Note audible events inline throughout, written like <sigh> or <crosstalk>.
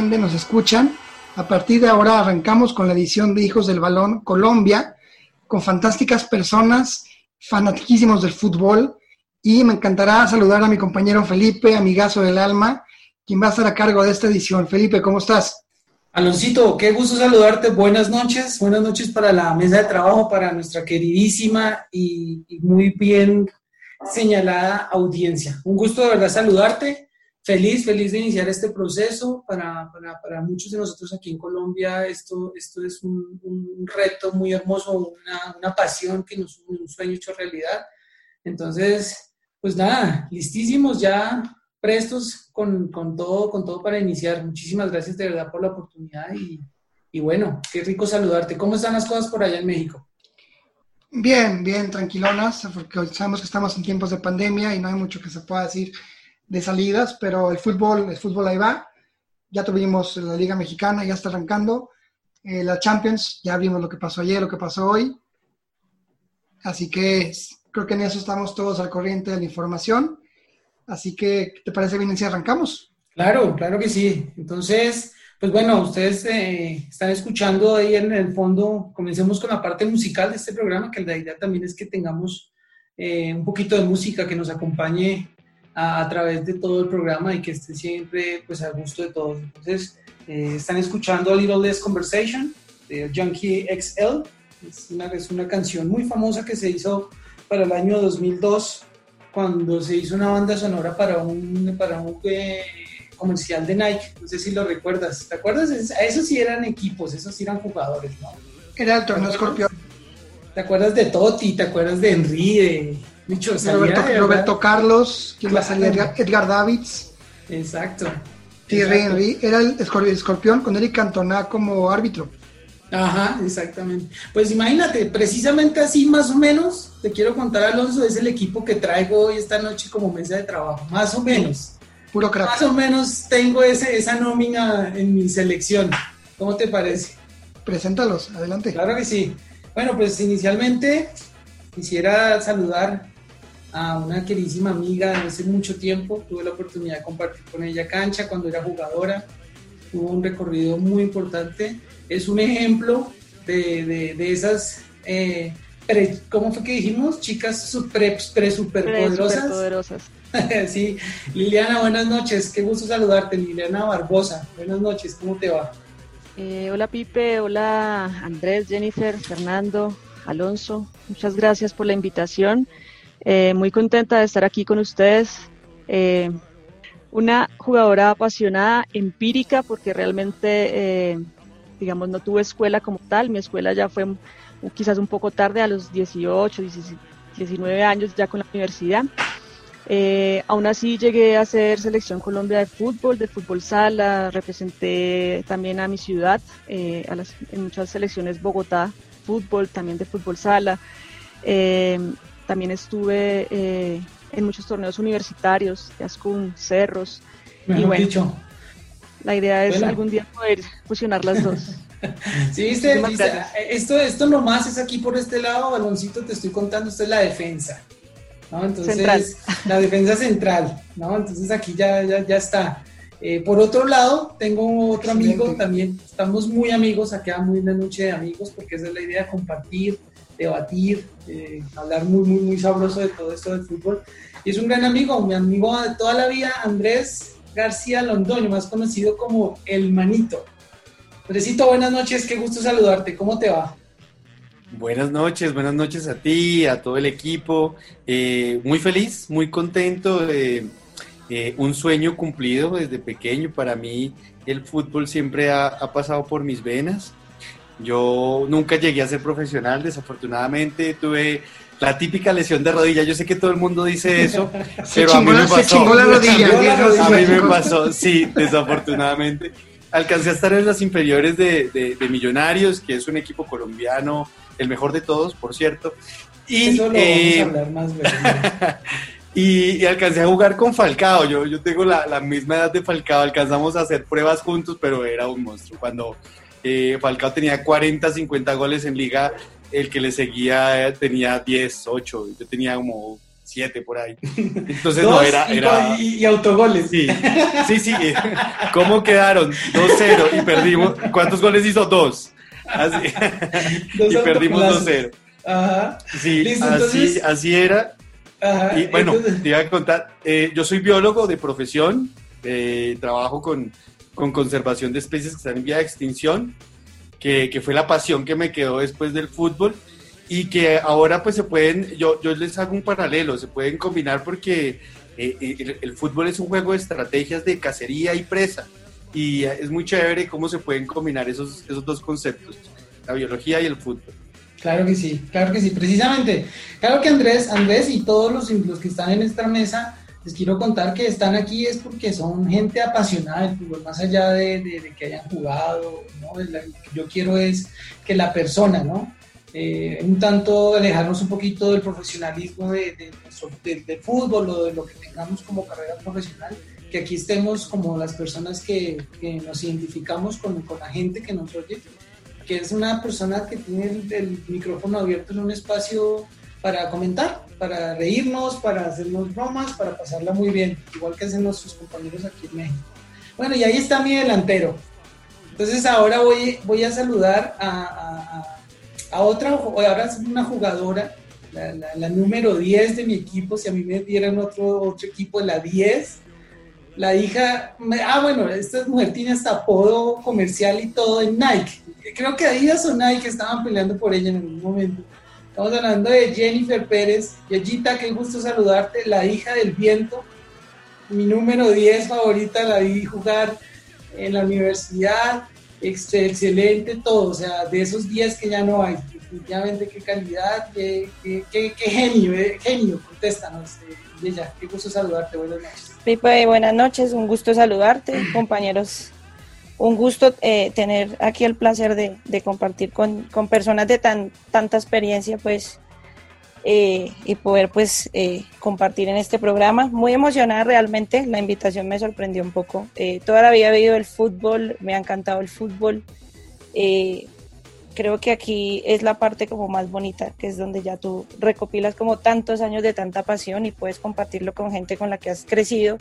nos escuchan. A partir de ahora arrancamos con la edición de Hijos del Balón Colombia, con fantásticas personas, fanatiquísimos del fútbol. Y me encantará saludar a mi compañero Felipe, amigazo del alma, quien va a estar a cargo de esta edición. Felipe, ¿cómo estás? Aloncito, qué gusto saludarte. Buenas noches. Buenas noches para la mesa de trabajo, para nuestra queridísima y, y muy bien señalada audiencia. Un gusto de verdad saludarte. Feliz, feliz de iniciar este proceso. Para, para, para muchos de nosotros aquí en Colombia esto, esto es un, un reto muy hermoso, una, una, pasión que nos un sueño hecho realidad. Entonces, pues nada, listísimos ya, prestos con, con, todo, con todo para iniciar. Muchísimas gracias de verdad por la oportunidad y, y bueno, qué rico saludarte. ¿Cómo están las cosas por allá en México? Bien, bien, tranquilonas, porque sabemos que estamos en tiempos de pandemia y no hay mucho que se pueda decir de salidas, pero el fútbol, el fútbol ahí va. Ya tuvimos la Liga Mexicana, ya está arrancando. Eh, la Champions, ya vimos lo que pasó ayer, lo que pasó hoy. Así que creo que en eso estamos todos al corriente de la información. Así que, ¿te parece bien si arrancamos? Claro, claro que sí. Entonces, pues bueno, ustedes eh, están escuchando ahí en el fondo, comencemos con la parte musical de este programa, que la idea también es que tengamos eh, un poquito de música que nos acompañe a, a, través de todo el programa y que esté siempre pues a gusto de todos. Entonces, eh, están escuchando Little Less Conversation de Junkie XL, es una, es una canción muy famosa que se hizo para el año 2002, cuando se hizo una banda sonora para un, para un eh, comercial de Nike, no sé si lo recuerdas, ¿te acuerdas? Esos sí eran equipos, esos sí eran jugadores, ¿no? Era el torneo Escorpión. ¿Te acuerdas de Totti? ¿Te acuerdas de Henry? De Micho, Roberto, Carlos, ¿quién claro. Edgar, Edgar Davids. Exacto. Thierry Henry, era el Escorpión con Eric Cantona como árbitro. Ajá, exactamente. Pues imagínate, precisamente así más o menos, te quiero contar, Alonso, es el equipo que traigo hoy esta noche como mesa de trabajo, más o menos. Puro crack. Más o menos tengo ese, esa nómina en mi selección. ¿Cómo te parece? Preséntalos, adelante. Claro que sí. Bueno, pues inicialmente quisiera saludar a una queridísima amiga de hace mucho tiempo. Tuve la oportunidad de compartir con ella cancha cuando era jugadora. Tuvo un recorrido muy importante. Es un ejemplo de, de, de esas, eh, pre, ¿cómo fue que dijimos? Chicas super, pre, super poderosas. poderosas. <laughs> sí, Liliana, buenas noches. Qué gusto saludarte, Liliana Barbosa. Buenas noches, ¿cómo te va? Eh, hola Pipe, hola Andrés, Jennifer, Fernando, Alonso. Muchas gracias por la invitación. Eh, muy contenta de estar aquí con ustedes. Eh, una jugadora apasionada, empírica, porque realmente, digamos, no tuve escuela como tal. Mi escuela ya fue quizás un poco tarde, a los 18, 19 años ya con la universidad. Eh, aún así llegué a ser selección Colombia de fútbol, de fútbol sala, representé también a mi ciudad eh, a las, en muchas selecciones Bogotá, fútbol, también de fútbol sala. Eh, también estuve eh, en muchos torneos universitarios, Ascun, Cerros. Mejor y bueno, dicho. la idea es Bueno. algún día poder fusionar las dos. <laughs> Sí, viste, viste, gracias. esto, esto nomás es aquí por este lado, baloncito, te estoy contando, esto es la defensa. ¿no? Entonces, Central. la defensa central, ¿no? Entonces aquí ya, ya, ya está. Eh, por otro lado, tengo otro amigo Excelente. también, estamos muy amigos, acá muy una noche de amigos, porque esa es la idea, compartir, debatir, eh, hablar muy, muy, muy sabroso de todo esto del fútbol. Y es un gran amigo, mi amigo de toda la vida, Andrés García Londoño, más conocido como El Manito. Andresito, buenas noches, qué gusto saludarte, ¿cómo te va? Buenas noches, buenas noches a ti, a todo el equipo. Eh, muy feliz, muy contento. eh, eh, un sueño cumplido desde pequeño. Para mí el fútbol siempre ha pasado por mis venas. Yo nunca llegué a ser profesional, desafortunadamente tuve la típica lesión de rodilla. Yo sé que todo el mundo dice eso, <laughs> pero a mí me se pasó. chingó la rodilla. A mí me pasó, sí, desafortunadamente. Alcancé a estar en las inferiores de, de- de Millonarios, que es un equipo colombiano, el mejor de todos, por cierto. Y, Eso lo eh, vamos a hablar más <laughs> y, y alcancé a jugar con Falcao. Yo, yo tengo la, la misma edad de Falcao, alcanzamos a hacer pruebas juntos, pero era un monstruo. Cuando eh, Falcao tenía 40, 50 goles en liga, el que le seguía eh, tenía 10, 8, yo tenía como siete por ahí. Entonces no, era... era... Y, autogoles. Sí, sí, sí. ¿Cómo quedaron? 2-0 y perdimos. ¿Cuántos goles hizo? Dos. Así. y perdimos 2-0. Ajá. Sí, así, así era. Ajá. Y bueno, te iba a contar, eh, yo soy biólogo de profesión, eh, trabajo con, con conservación de especies que están en vía de extinción que, que, fue la pasión que me quedó después del fútbol y que ahora pues se pueden, yo, yo les hago un paralelo, se pueden combinar porque eh, eh, el, fútbol es un juego de estrategias de cacería y presa y es muy chévere cómo se pueden combinar esos, esos dos conceptos, la biología y el fútbol. Claro que sí, claro que sí, precisamente. Claro que Andrés, Andrés y todos los, los que están en esta mesa les quiero contar que están aquí es porque son gente apasionada del fútbol, más allá de, que hayan jugado, ¿no? lo que yo quiero es que la persona, ¿no? Eh, un tanto alejarnos un poquito del profesionalismo de, del fútbol o de lo que tengamos como carrera profesional, que aquí estemos como las personas que, que nos identificamos con, con, la gente que nos oye, que es una persona que tiene el, el micrófono abierto en un espacio para comentar, para reírnos, para hacernos bromas, para pasarla muy bien, igual que hacen nuestros compañeros aquí en México. Bueno, y ahí está mi delantero. Entonces ahora voy, voy a saludar a, a, otra, ahora es una jugadora, la, número 10 de mi equipo, si a mí me dieran otro, otro equipo, la 10, la hija, ah bueno, esta mujer tiene hasta apodo comercial y todo en Nike. Creo que Adidas o Nike estaban peleando por ella en algún momento. Estamos hablando de Jennifer Pérez. Yeyita, qué gusto saludarte, la hija del viento. Mi número 10 favorita, la vi jugar en la universidad. Excelente todo, o sea, de esos 10 que ya no hay. Definitivamente qué calidad, qué, qué, genio, eh, genio, contéstanos. Eh, qué gusto saludarte, buenas noches. Pipe, buenas noches, un gusto saludarte, compañeros un gusto eh, tener aquí el placer de, compartir con, personas de tan, tanta experiencia, pues, eh, y poder, pues, eh, compartir en este programa. Muy emocionada realmente, la invitación me sorprendió un poco. toda la vida he vivido el fútbol, me ha encantado el fútbol. creo que aquí es la parte como más bonita, que es donde ya tú recopilas como tantos años de tanta pasión y puedes compartirlo con gente con la que has crecido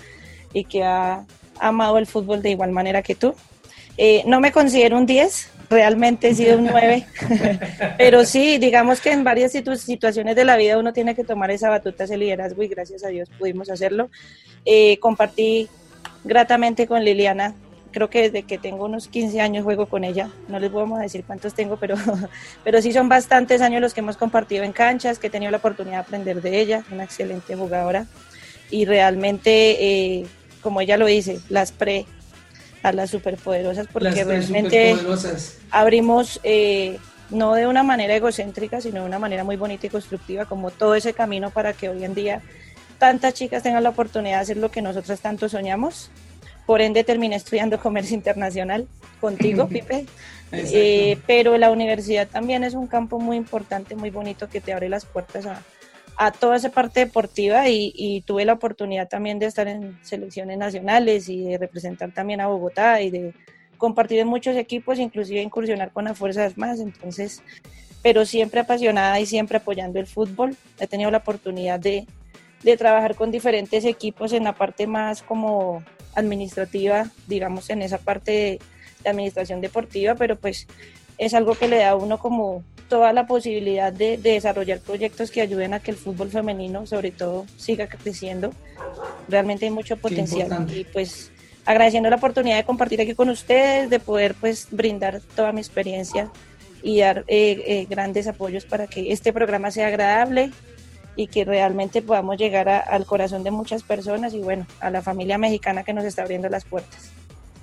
y que ha amado el fútbol de igual manera que tú. Eh, no me considero un 10, realmente he sido un 9, <laughs> pero sí, digamos que en varias situaciones de la vida uno tiene que tomar esa batuta, ese liderazgo y gracias a Dios pudimos hacerlo. Eh, compartí gratamente con Liliana, creo que desde que tengo unos 15 años juego con ella, no les vamos a decir cuántos tengo, pero, <laughs> pero sí son bastantes años los que hemos compartido en canchas, que he tenido la oportunidad de aprender de ella, una excelente jugadora. Y realmente, eh, como ella lo dice, las pre a las superpoderosas porque realmente abrimos eh, no de una manera egocéntrica, sino de una manera muy bonita y constructiva, como todo ese camino para que hoy en día tantas chicas tengan la oportunidad de hacer lo que nosotros tanto soñamos. Por ende terminé estudiando comercio internacional contigo, <laughs> Pipe. Eh, pero la universidad también es un campo muy importante, muy bonito que te abre las puertas a, a toda esa parte deportiva y, tuve la oportunidad también de estar en selecciones nacionales y de representar también a Bogotá y de compartir en muchos equipos, inclusive incursionar con las fuerzas más, entonces, pero siempre apasionada y siempre apoyando el fútbol. He tenido la oportunidad de, de trabajar con diferentes equipos en la parte más como administrativa, digamos, en esa parte de, de administración deportiva, pero pues es algo que le da a uno como toda la posibilidad de, desarrollar proyectos que ayuden a que el fútbol femenino, sobre todo, siga creciendo. Realmente hay mucho potencial y pues agradeciendo la oportunidad de compartir aquí con ustedes, de poder pues brindar toda mi experiencia y dar eh, eh, grandes apoyos para que este programa sea agradable y que realmente podamos llegar al corazón de muchas personas y bueno, a la familia mexicana que nos está abriendo las puertas.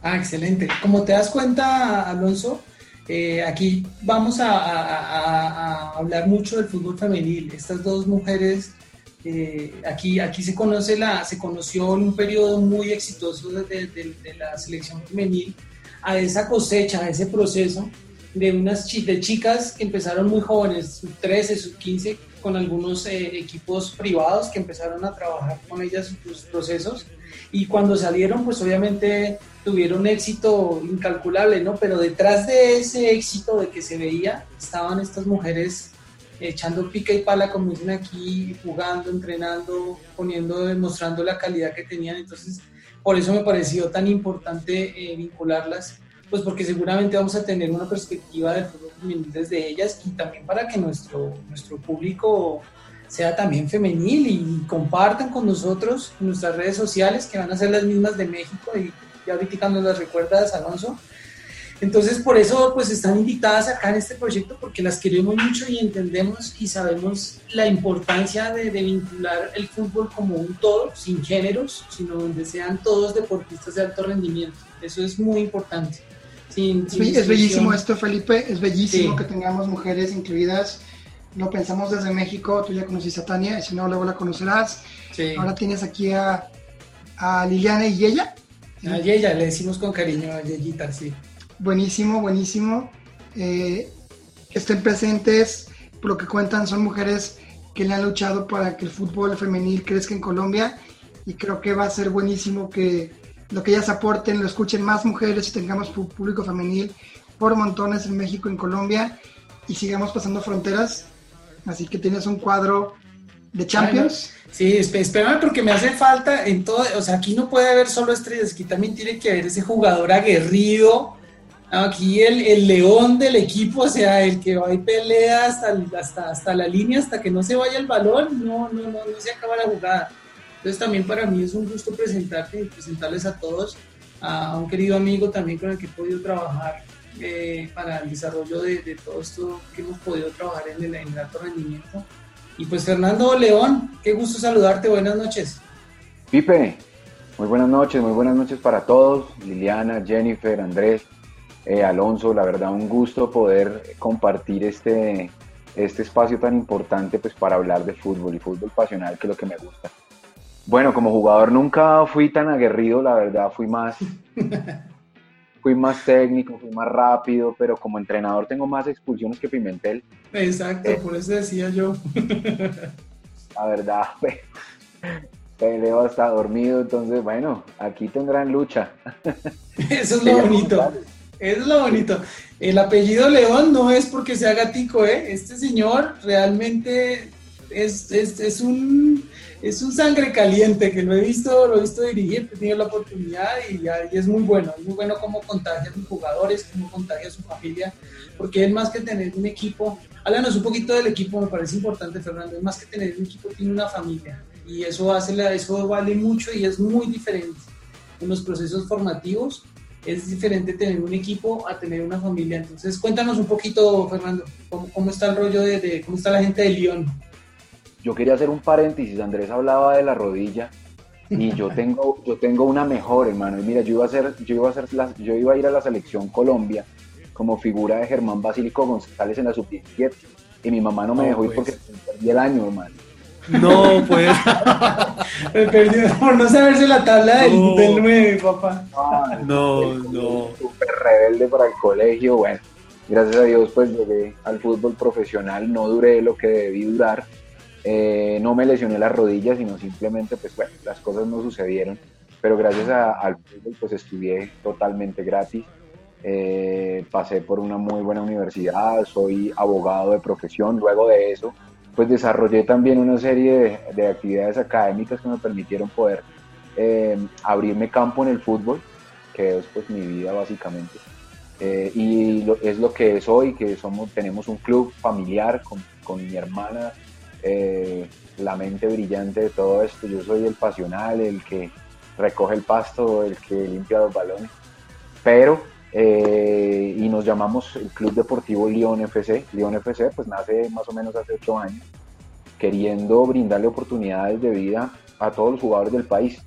Ah, excelente. Como te das cuenta, Alonso, eh, aquí vamos a, hablar mucho del fútbol femenil. Estas dos mujeres, eh, aquí, aquí se, conoce la, se conoció en un periodo muy exitoso de, la selección femenil a esa cosecha, a ese proceso de unas de chicas que empezaron muy jóvenes, sub 13, sub 15, con algunos eh, equipos privados que empezaron a trabajar con ellas sus procesos y cuando salieron pues obviamente tuvieron éxito incalculable, ¿no? Pero detrás de ese éxito de que se veía estaban estas mujeres echando pica y pala, como dicen aquí, jugando, entrenando, poniendo, demostrando la calidad que tenían. Entonces, por eso me pareció tan importante eh, vincularlas, pues porque seguramente vamos a tener una perspectiva del fútbol femenil desde ellas y también para que nuestro, nuestro público sea también femenil y compartan con nosotros nuestras redes sociales que van a ser las mismas de México y ya ahorita nos las recuerdas, Alonso. Entonces, por eso, pues están invitadas acá en este proyecto porque las queremos mucho y entendemos y sabemos la importancia de, vincular el fútbol como un todo, sin géneros, sino donde sean todos deportistas de alto rendimiento. Eso es muy importante. es, bellísimo esto, Felipe, es bellísimo que tengamos mujeres incluidas. Lo pensamos desde México, tú ya conociste a Tania, y si no, luego la conocerás. Ahora tienes aquí a, a Liliana y ella. A ella, le decimos con cariño a Yeyita, sí buenísimo, buenísimo. Eh, que estén presentes, por lo que cuentan, son mujeres que le han luchado para que el fútbol femenil crezca en Colombia y creo que va a ser buenísimo que lo que ellas aporten lo escuchen más mujeres y tengamos público femenil por montones en México, en Colombia y sigamos pasando fronteras. Así que tienes un cuadro de Champions. Sí, espérame porque me hace falta en todo, o sea, aquí no puede haber solo estrellas, aquí también tiene que haber ese jugador aguerrido, Aquí el, el, león del equipo, o sea, el que va y pelea hasta, hasta, hasta la línea, hasta que no se vaya el balón, no, no, no, no se acaba la jugada. Entonces también para mí es un gusto presentarte y presentarles a todos a un querido amigo también con el que he podido trabajar eh, para el desarrollo de, de, todo esto que hemos podido trabajar en el, en el alto rendimiento. Y pues Fernando León, qué gusto saludarte, buenas noches. Pipe, muy buenas noches, muy buenas noches para todos, Liliana, Jennifer, Andrés, eh, Alonso, la verdad un gusto poder compartir este, este espacio tan importante pues para hablar de fútbol y fútbol pasional que es lo que me gusta. Bueno, como jugador nunca fui tan aguerrido, la verdad fui más, <laughs> fui más técnico, fui más rápido, pero como entrenador tengo más expulsiones que Pimentel. Exacto, eh, por eso decía yo. la verdad, <laughs> peleo hasta dormido, entonces bueno, aquí tendrán lucha. <laughs> Eso es lo bonito. Es lo bonito. El apellido León no es porque sea gatico, ¿eh? Este señor realmente es, es, un, es un sangre caliente que lo he visto, lo he visto dirigir, he tenido la oportunidad y, es muy bueno. Es muy bueno cómo contagia a sus jugadores, cómo contagia a su familia, porque es más que tener un equipo. Háblanos un poquito del equipo, me parece importante, Fernando. Es más que tener un equipo, tiene una familia. Y eso, hace, eso vale mucho y es muy diferente en los procesos formativos es diferente tener un equipo a tener una familia. Entonces, cuéntanos un poquito, Fernando, cómo, está el rollo de, cómo está la gente de Lyon. Yo quería hacer un paréntesis, Andrés hablaba de la rodilla y yo <laughs> tengo, yo tengo una mejor, hermano. Y mira, yo iba a hacer, yo iba a hacer yo iba a ir a la selección Colombia como figura de Germán Basílico González en la sub-17 y mi mamá no me dejó ir pues. porque perdí el año, hermano. No, pues. <laughs> Me perdí por no saberse la tabla del, 9, papá. No, no. Súper rebelde para el colegio. Bueno, gracias a Dios, pues llegué al fútbol profesional. No duré lo que debí durar. Eh, no me lesioné las rodillas, sino simplemente, pues bueno, las cosas no sucedieron. Pero gracias al fútbol, pues estudié totalmente gratis. Eh, pasé por una muy buena universidad, soy abogado de profesión. Luego de eso, pues desarrollé también una serie de, actividades académicas que me permitieron poder eh, abrirme campo en el fútbol, que es pues mi vida básicamente. Eh, y es lo que es hoy, que somos, tenemos un club familiar con, con mi hermana, eh, la mente brillante de todo esto. Yo soy el pasional, el que recoge el pasto, el que limpia los balones. Pero eh, y nos llamamos el Club Deportivo Lyon FC. Lyon FC pues nace más o menos hace ocho años, queriendo brindarle oportunidades de vida a todos los jugadores del país.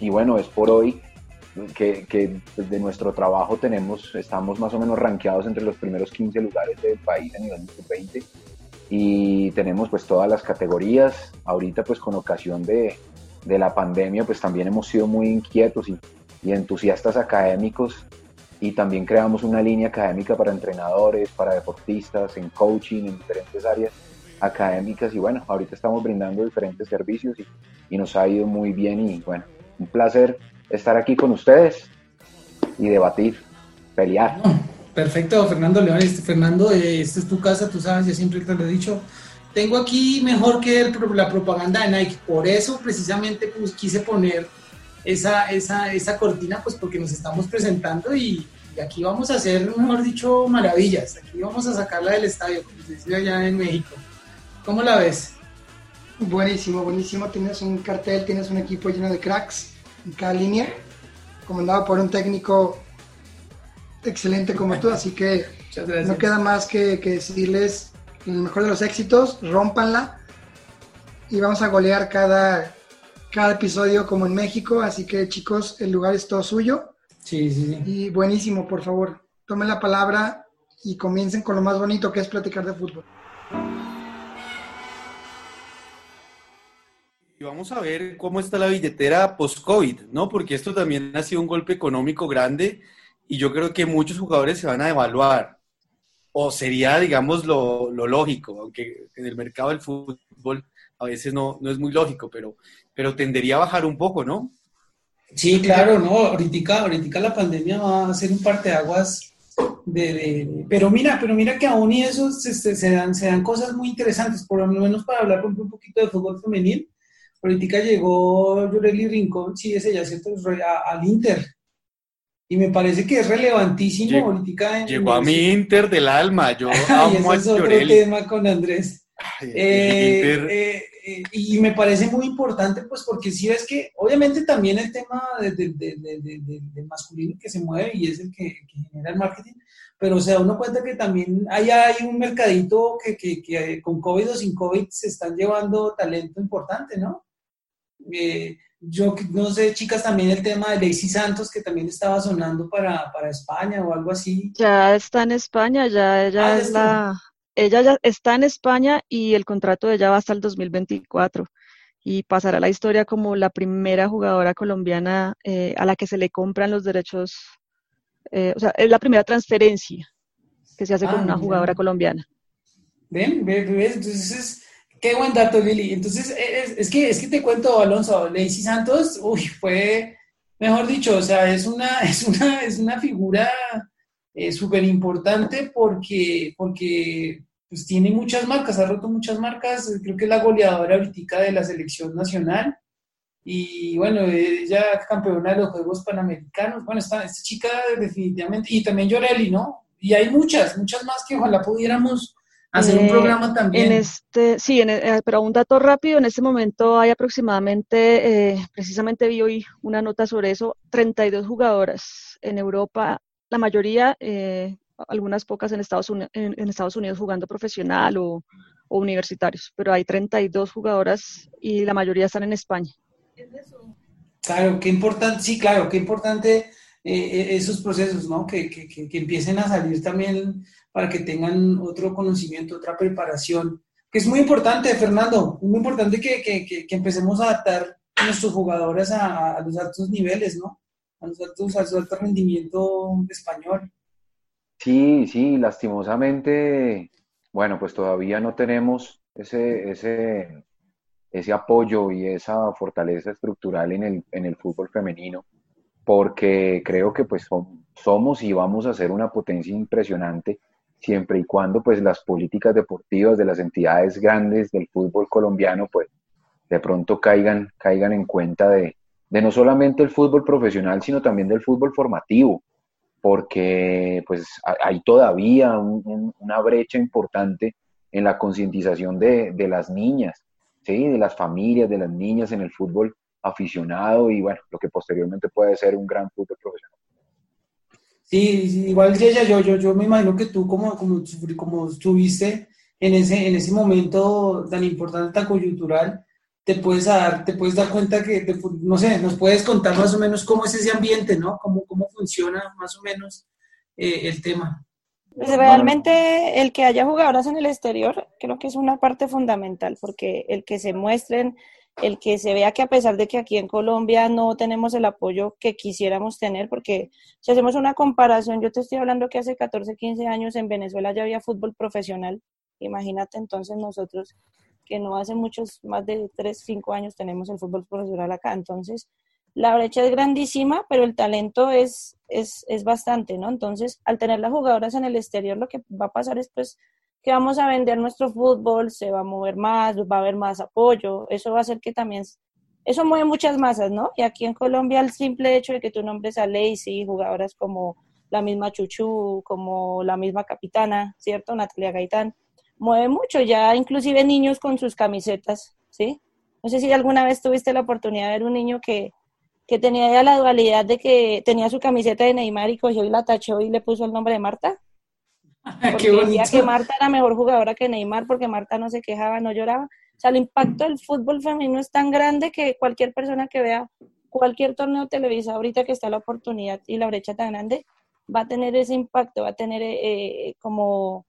Y bueno, es por hoy que, que de nuestro trabajo tenemos, estamos más o menos rankeados entre los primeros 15 lugares del país a nivel 20 y tenemos pues todas las categorías. Ahorita pues con ocasión de, de la pandemia pues también hemos sido muy inquietos y, entusiastas académicos y también creamos una línea académica para entrenadores, para deportistas, en coaching, en diferentes áreas académicas y bueno, ahorita estamos brindando diferentes servicios y, nos ha ido muy bien y bueno, un placer estar aquí con ustedes y debatir, pelear. Perfecto, Fernando León. Este, Fernando, eh, esta es tu casa, tú sabes, yo siempre te lo he dicho. Tengo aquí mejor que la propaganda de Nike. Por eso, precisamente, pues, quise poner esa, esa, esa cortina, pues porque nos estamos presentando y, aquí vamos a hacer, mejor dicho, maravillas. Aquí vamos a sacarla del estadio, como allá en México. ¿Cómo la ves? Buenísimo, buenísimo. Tienes un cartel, tienes un equipo lleno de cracks en cada línea, comandado por un técnico excelente como tú, así que no queda más que, que decirles el mejor de los éxitos, rompanla y vamos a golear cada, cada episodio como en México, así que chicos, el lugar es todo suyo. Sí, sí, sí. Y buenísimo, por favor, tomen la palabra y comiencen con lo más bonito que es platicar de fútbol. Y vamos a ver cómo está la billetera post-COVID, ¿no? Porque esto también ha sido un golpe económico grande y yo creo que muchos jugadores se van a evaluar. O sería, digamos, lo, lo lógico, aunque en el mercado del fútbol a veces no, no es muy lógico, pero, pero tendería a bajar un poco, ¿no? Sí, claro, no, ahorita, ahorita la pandemia va a ser un parteaguas de, de, pero mira, pero mira que aún y eso se, se, dan, se dan cosas muy interesantes, por lo menos para hablar un poquito de fútbol femenil. Ahorita llegó Yoreli Rincón, sí, ese ya cierto, al Inter. Y me parece que es relevantísimo llegó, ahorita. llegó a mi Inter del alma, yo <laughs> amo y ese es otro tema con Andrés. Ay, eh, eh, eh, y me parece muy importante, pues, porque si ves que, obviamente, también el tema del de, de, de, masculino que se mueve y es el que, que, genera el marketing, pero se da uno cuenta que también hay, hay un mercadito que, que, que, con COVID o sin COVID se están llevando talento importante, ¿no? Yo no sé, chicas, también el tema de Lacey Santos, que también estaba sonando para, para España o algo así. Ya está en España, ya ella ah, es la ella ya está en España y el contrato de ella va hasta el 2024 y pasará a la historia como la primera jugadora colombiana eh, a la que se le compran los derechos, eh, o sea, es la primera transferencia que se hace ah, con una jugadora colombiana. Ven, ven, entonces, qué buen dato, Lili. Entonces, es, es, que, es que te cuento, Alonso, Lacey Santos, uy, fue, mejor dicho, o sea, es una, <laughs> es una, es una figura eh, súper importante porque, porque pues tiene muchas marcas, ha roto muchas marcas, creo que es la goleadora ahorita de la selección nacional y bueno, ella campeona de los Juegos Panamericanos, bueno, esta, esta chica definitivamente, y también Llorelli, ¿no? Y hay muchas, muchas más que ojalá pudiéramos hacer un eh, programa también. En este, sí, en, eh, pero un dato rápido, en este momento hay aproximadamente, eh, precisamente vi hoy una nota sobre eso, 32 jugadoras en Europa, la mayoría eh, algunas pocas en Estados, Unidos, en, Estados Unidos jugando profesional o, o, universitarios, pero hay 32 jugadoras y la mayoría están en España. Claro, qué importante, sí, claro, qué importante eh, esos procesos, ¿no? Que, que, que, empiecen a salir también para que tengan otro conocimiento, otra preparación, que es muy importante, Fernando, muy importante que, que empecemos a adaptar a nuestros jugadores a, a, los altos niveles, ¿no? A los altos, a su alto rendimiento español. Sí, sí, lastimosamente, bueno, pues todavía no tenemos ese, ese, ese apoyo y esa fortaleza estructural en el, en el fútbol femenino, porque creo que pues somos y vamos a ser una potencia impresionante siempre y cuando pues las políticas deportivas de las entidades grandes del fútbol colombiano pues de pronto caigan, caigan en cuenta de, de no solamente el fútbol profesional, sino también del fútbol formativo porque pues hay todavía una brecha importante en la concientización de, de, las niñas, ¿sí? de las familias, de las niñas en el fútbol aficionado y bueno, lo que posteriormente puede ser un gran fútbol profesional. Sí, igual ella, yo, yo, yo me imagino que tú como, como, como estuviste en ese, en ese momento tan importante, tan coyuntural, te puedes dar, te puedes dar cuenta que, no sé, nos puedes contar más o menos cómo es ese ambiente, ¿no? Cómo, cómo funciona más o menos eh, el tema. Pues realmente el que haya jugadoras en el exterior creo que es una parte fundamental, porque el que se muestren, el que se vea que a pesar de que aquí en Colombia no tenemos el apoyo que quisiéramos tener, porque si hacemos una comparación, yo te estoy hablando que hace 14, 15 años en Venezuela ya había fútbol profesional, imagínate entonces nosotros que no hace muchos, más de 3, 5 años tenemos el fútbol profesional acá. Entonces, la brecha es grandísima, pero el talento es, es, es bastante, ¿no? Entonces, al tener las jugadoras en el exterior, lo que va a pasar es pues vamos a vender nuestro fútbol, se va a mover más, va a haber más apoyo, eso va a hacer que también, eso mueve muchas masas, ¿no? Y aquí en Colombia el simple hecho de que tú nombres a Lacey, jugadoras como la misma Chuchu, como la misma capitana, ¿cierto? Natalia Gaitán, mueve mucho, ya inclusive niños con sus camisetas, ¿sí? No sé si alguna vez tuviste la oportunidad de ver un niño que, que tenía ya la dualidad de que tenía su camiseta de Neymar y cogió y la tachó y le puso el nombre de Marta. <laughs> Porque decía que Marta era mejor jugadora que Neymar porque Marta no se quejaba, no lloraba. O sea, el impacto del fútbol femenino es tan grande que cualquier persona que vea cualquier torneo televisado ahorita que está la oportunidad y la brecha tan grande, va a tener ese impacto, va a tener eh, como,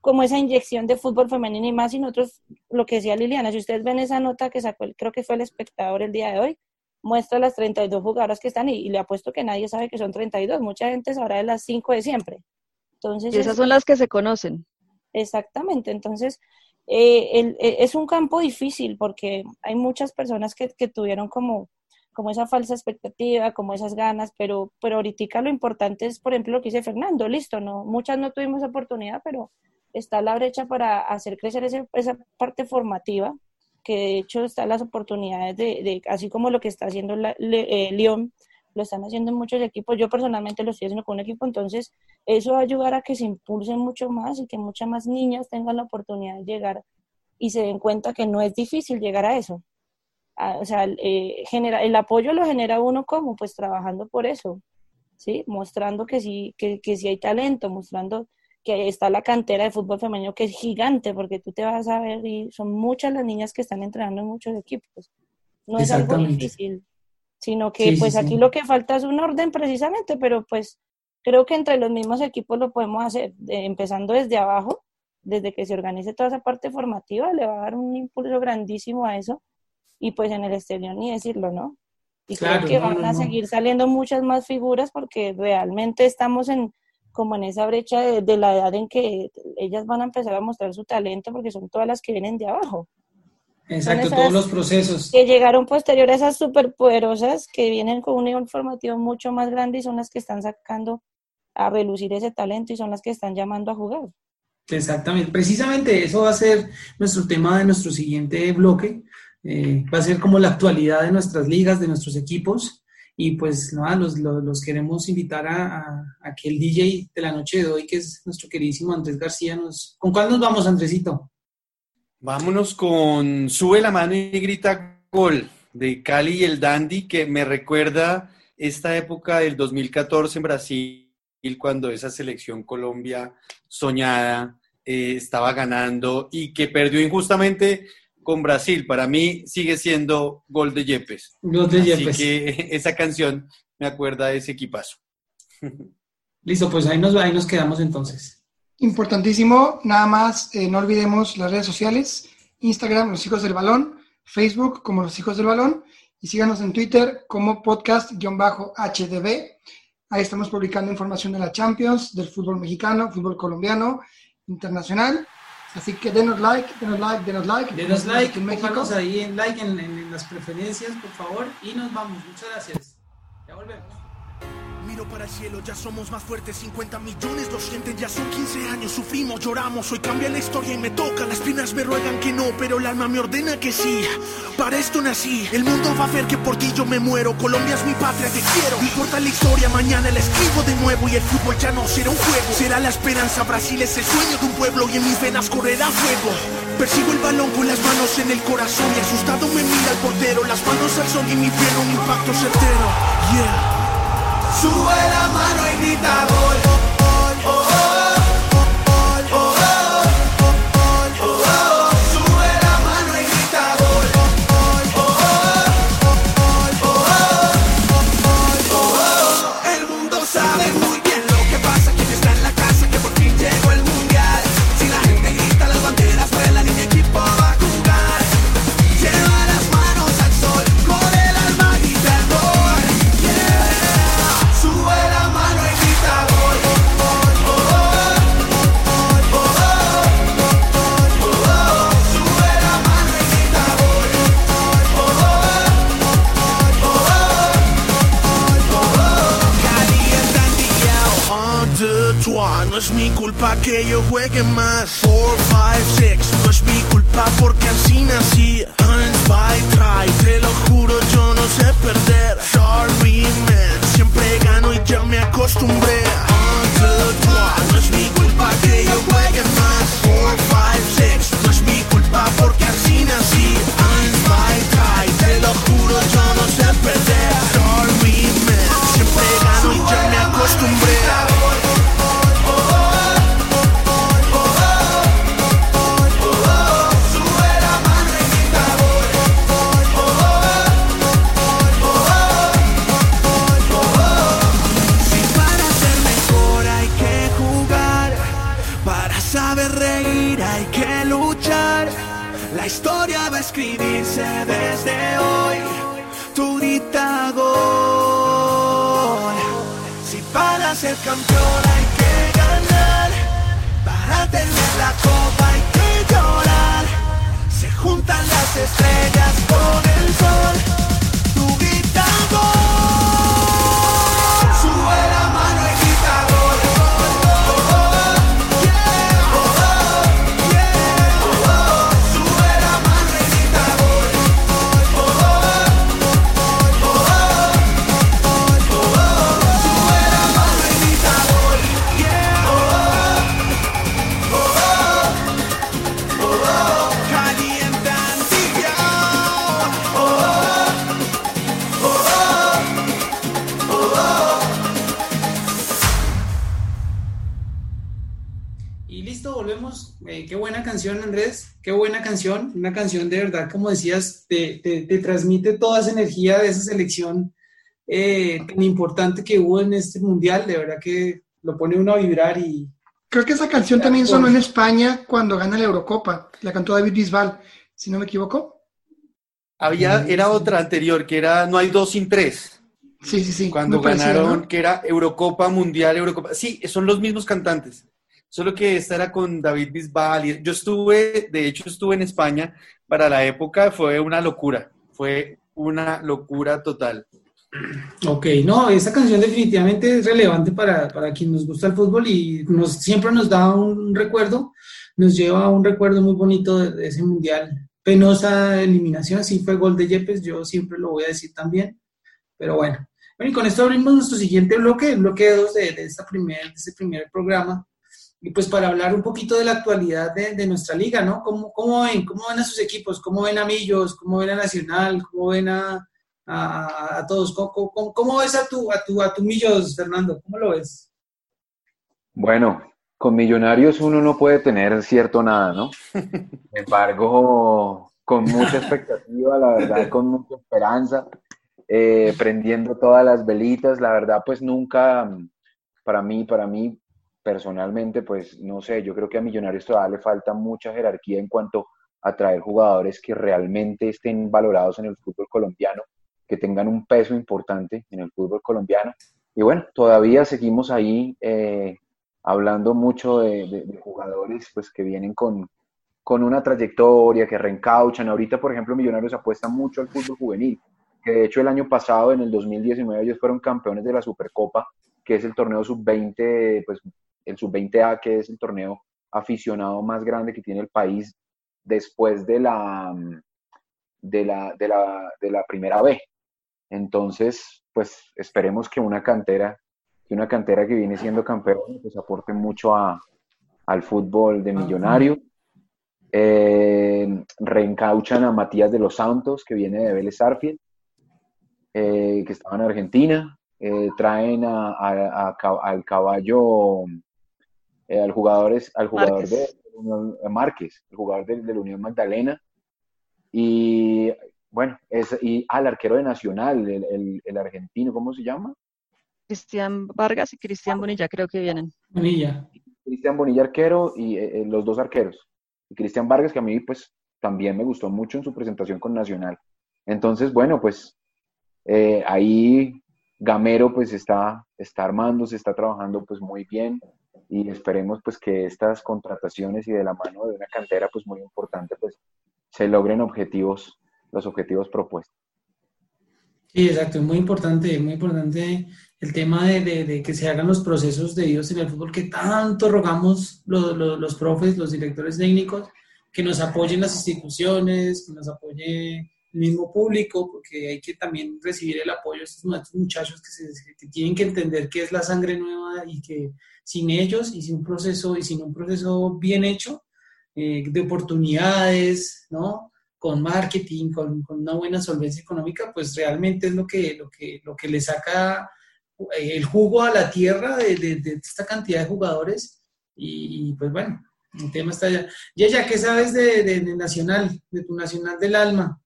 como esa inyección de fútbol femenino y más. Y nosotros, lo que decía Liliana, si ustedes ven esa nota que sacó, creo que fue el espectador el día de hoy, muestra las 32 jugadoras que están y, y le apuesto que nadie sabe que son 32. Mucha gente sabrá de las 5 de siempre. Entonces, y esas son las que se conocen. Exactamente, entonces eh, el, eh, es un campo difícil porque hay muchas personas que, que, tuvieron como, como esa falsa expectativa, como esas ganas, pero, pero ahorita lo importante es, por ejemplo, lo que dice Fernando, listo, no, muchas no tuvimos oportunidad, pero está la brecha para hacer crecer ese, esa parte formativa, que de hecho están las oportunidades de, de así como lo que está haciendo la, le, eh, León, lo están haciendo en muchos equipos, yo personalmente lo estoy haciendo con un equipo, entonces eso va a ayudar a que se impulsen mucho más y que muchas más niñas tengan la oportunidad de llegar y se den cuenta que no es difícil llegar a eso. o sea, eh, genera, el apoyo lo genera uno como, pues trabajando por eso, ¿sí? Mostrando que sí, que, que sí hay talento, mostrando que está la cantera de fútbol femenino que es gigante, porque tú te vas a ver y son muchas las niñas que están entrenando en muchos equipos. No es algo difícil sino que pues aquí lo que falta es un orden precisamente, pero pues creo que entre los mismos equipos lo podemos hacer, empezando desde abajo, desde que se organice toda esa parte formativa, le va a dar un impulso grandísimo a eso, y pues en el exterior ni decirlo, ¿no? Y creo que van a seguir saliendo muchas más figuras porque realmente estamos en como en esa brecha de, de la edad en que ellas van a empezar a mostrar su talento porque son todas las que vienen de abajo. Exacto, todos los procesos. Que llegaron posterior a esas superpoderosas que vienen con un nivel formativo mucho más grande y son las que están sacando a relucir ese talento y son las que están llamando a jugar. Exactamente, precisamente eso va a ser nuestro tema de nuestro siguiente bloque. Eh, va a ser como la actualidad de nuestras ligas, de nuestros equipos. Y pues nada, los, los, los queremos invitar a, a, a, que el DJ de la noche de hoy, que es nuestro queridísimo Andrés García, nos... ¿con cuál nos vamos, Andresito? Vámonos con Sube la mano y grita gol de Cali y el Dandy, que me recuerda esta época del 2014 en Brasil, cuando esa selección Colombia soñada eh, estaba ganando y que perdió injustamente con Brasil. Para mí sigue siendo gol de Yepes. Gol de Yepes. Así que <laughs> esa canción me acuerda de ese equipazo. <laughs> Listo, pues ahí nos, ahí nos quedamos entonces. Importantísimo, nada más, eh, no olvidemos las redes sociales, Instagram, Los Hijos del Balón, Facebook como Los Hijos del Balón, y síganos en Twitter como podcast-hdb. Ahí estamos publicando información de la Champions, del fútbol mexicano, fútbol colombiano, internacional. Así que denos like, denos like, denos like. Denos like, en México. ahí en like en, en las preferencias, por favor, y nos vamos. Muchas gracias. Ya volvemos. Miro para el cielo, ya somos más fuertes, 50 millones lo sienten, ya son 15 años, sufrimos, lloramos, hoy cambia la historia y me toca, las piernas me ruegan que no, pero el alma me ordena que sí, para esto nací, el mundo va a ver que por ti yo me muero, Colombia es mi patria, te quiero, no importa la historia, mañana la escribo de nuevo y el fútbol ya no será un juego, será la esperanza, Brasil es el sueño de un pueblo y en mis venas correrá fuego, persigo el balón con las manos en el corazón y asustado me mira el portero, las manos al son y mi piel un impacto certero, yeah. Sube la mano y grita Una canción de verdad, como decías, te, te- te transmite toda esa energía de esa selección eh, tan importante que hubo en este mundial. De verdad que lo pone uno a vibrar y Creo que esa canción también sonó en España cuando gana la Eurocopa. La cantó David Bisbal, si no me equivoco. Había, era otra anterior, que era No hay dos sin tres. Sí, sí, sí. Cuando parecido, ganaron, ¿no? que era Eurocopa Mundial, Eurocopa. Sí, son los mismos cantantes. Solo que esta era con David Bisbal. y- Yo estuve, de hecho, estuve en España para la época, fue una locura. Fue una locura total. Ok, no, esta canción definitivamente es relevante para, para quien nos gusta el fútbol y nos, siempre nos da un recuerdo, nos lleva a un recuerdo muy bonito de, de ese mundial. Penosa eliminación, sí fue gol de Yepes, yo siempre lo voy a decir también, pero bueno. Bueno, y con esto abrimos nuestro siguiente bloque, el bloque 2 de, de, esta primer, de este primer programa. Y pues para hablar un poquito de la actualidad de, nuestra liga, ¿no? ¿Cómo, ¿Cómo ven? ¿Cómo ven a sus equipos? ¿Cómo ven a Millos? ¿Cómo ven a Nacional? ¿Cómo ven a, a, todos. ¿Cómo, cómo, cómo ves a tu, a, tu, a tu Millos, Fernando? ¿Cómo lo ves? Bueno, con Millonarios uno no puede tener cierto nada, ¿no? Sin embargo, con mucha expectativa, la verdad, con mucha esperanza, eh, prendiendo todas las velitas, la verdad, pues nunca, para mí, para mí personalmente, pues no sé, yo creo que a Millonarios todavía le falta mucha jerarquía en cuanto a traer jugadores que realmente estén valorados en el fútbol colombiano, que tengan un peso importante en el fútbol colombiano. Y bueno, todavía seguimos ahí eh, hablando mucho de, de, jugadores pues, que vienen con, con una trayectoria, que reencauchan. Ahorita, por ejemplo, Millonarios apuesta mucho al fútbol juvenil, que de hecho el año pasado, en el 2019, ellos fueron campeones de la Supercopa, que es el torneo sub-20, pues el sub-20A, que es el torneo aficionado más grande que tiene el país después de la, de la, de la, de la primera B. Entonces, pues esperemos que una cantera, que una cantera que viene siendo campeón, pues aporte mucho a, al fútbol de millonario. Eh, reencauchan a Matías de los Santos, que viene de Vélez Arfield, eh, que estaba en Argentina. Eh, traen a, a, a, al caballo, eh, al jugador, al jugador Márquez. de Márquez, el jugador de, de la Unión Magdalena. Y bueno, es, y al arquero de Nacional, el, el, el, argentino, ¿cómo se llama? Cristian Vargas y Cristian Bonilla, creo que vienen. Bonilla. Cristian Bonilla, arquero, y eh, los dos arqueros. Y Cristian Vargas, que a mí, pues, también me gustó mucho en su presentación con Nacional. Entonces, bueno, pues, eh, ahí Gamero, pues, está, está armando, se está trabajando, pues, muy bien. Y esperemos, pues, que estas contrataciones y de la mano de una cantera, pues, muy importante, pues, se logren objetivos los objetivos propuestos. Sí, exacto, muy importante, muy importante el tema de, que se hagan los procesos de Dios en el fútbol que tanto rogamos los, los, profes, los directores técnicos, que nos apoyen las instituciones, que nos apoye el mismo público, porque hay que también recibir el apoyo de estos muchachos que, que tienen que entender qué es la sangre nueva y que sin ellos y sin un proceso y sin un proceso bien hecho eh, de oportunidades, ¿no? con marketing, con, con, una buena solvencia económica, pues realmente es lo que, lo que, lo que le saca eh, el jugo a la tierra de, de, esta cantidad de jugadores. Y, pues bueno, el tema está ya. ya ¿qué sabes de, de, Nacional, de tu Nacional del Alma?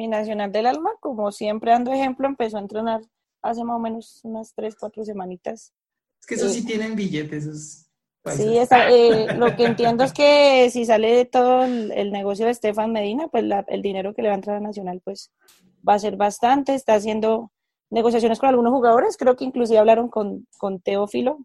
Mi Nacional del Alma, como siempre dando ejemplo, empezó a entrenar hace más o menos unas tres, cuatro semanitas. Es que eso sí tienen billetes, Sí, eh, lo que entiendo es que si sale de todo el, negocio de Estefan Medina, pues el dinero que le va a entrar a Nacional pues va a ser bastante. Está haciendo negociaciones con algunos jugadores, creo que inclusive hablaron con, con Teófilo,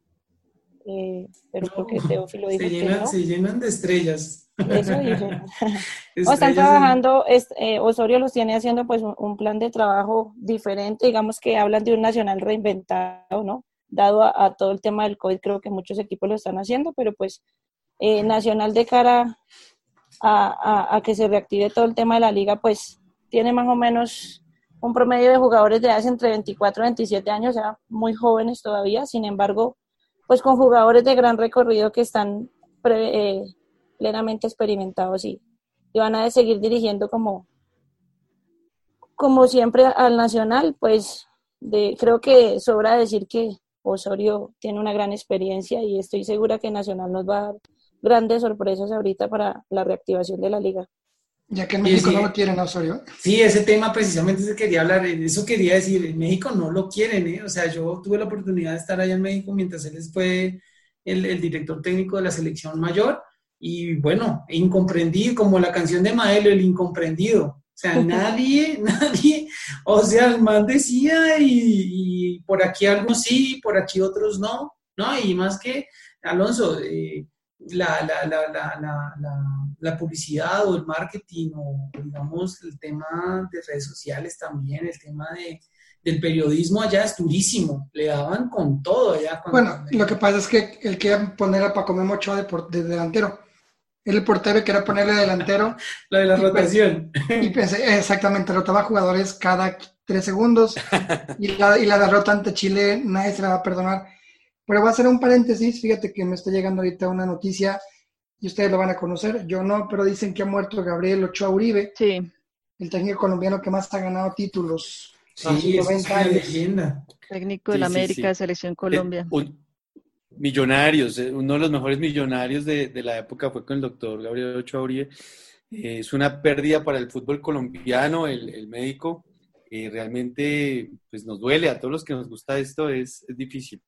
eh, pero creo <laughs> que Teófilo dijo se llenan, que Se llenan de estrellas. Eso <laughs> están trabajando, eh, Osorio los tiene haciendo pues un, plan de trabajo diferente, digamos que hablan de un Nacional reinventado, ¿no? dado a, todo el tema del COVID, creo que muchos equipos lo están haciendo, pero pues eh, Nacional de cara a, que se reactive todo el tema de la liga, pues tiene más o menos un promedio de jugadores de hace entre 24 y 27 años, o sea, muy jóvenes todavía, sin embargo, pues con jugadores de gran recorrido que están eh, plenamente experimentados y, y, van a seguir dirigiendo como, como siempre al Nacional, pues de, creo que sobra decir que Osorio tiene una gran experiencia y estoy segura que Nacional nos va a dar grandes sorpresas ahorita para la reactivación de la liga. Ya que en México no lo quieren, Osorio. Sí, ese tema precisamente se quería hablar, eso quería decir, en México no lo quieren, ¿eh? o sea, yo tuve la oportunidad de estar allá en México mientras él fue el, el director técnico de la selección mayor y bueno, incomprendido, como la canción de Maelo, el incomprendido, o sea, <laughs> nadie, nadie, o sea, el man decía y, por aquí algunos sí, por aquí otros no, ¿no? Y más que, Alonso, eh, la, la, la, la, publicidad o el marketing o, digamos, el tema de redes sociales también, el tema de, del periodismo allá es durísimo, le daban con todo allá. Bueno, lo que pasa es que él quería poner a Paco Memo Ochoa de delantero el portero que era ponerle delantero. <laughs> Lo de la rotación. y pensé, exactamente, rotaba jugadores cada tres segundos <laughs> y la, y la derrota ante Chile nadie se la va a perdonar. Pero va a ser un paréntesis, fíjate que me está llegando ahorita una noticia y ustedes lo van a conocer, yo no, pero dicen que ha muerto Gabriel Ochoa Uribe, sí. el técnico colombiano que más ha ganado títulos. Sí, es una leyenda. Técnico de la América, de Selección Colombia. Eh, Millonarios, eh, uno de los mejores millonarios de, la época fue con el doctor Gabriel Ochoa eh, es una pérdida para el fútbol colombiano, el, médico. Eh, realmente pues nos duele, a todos los que nos gusta esto es, difícil.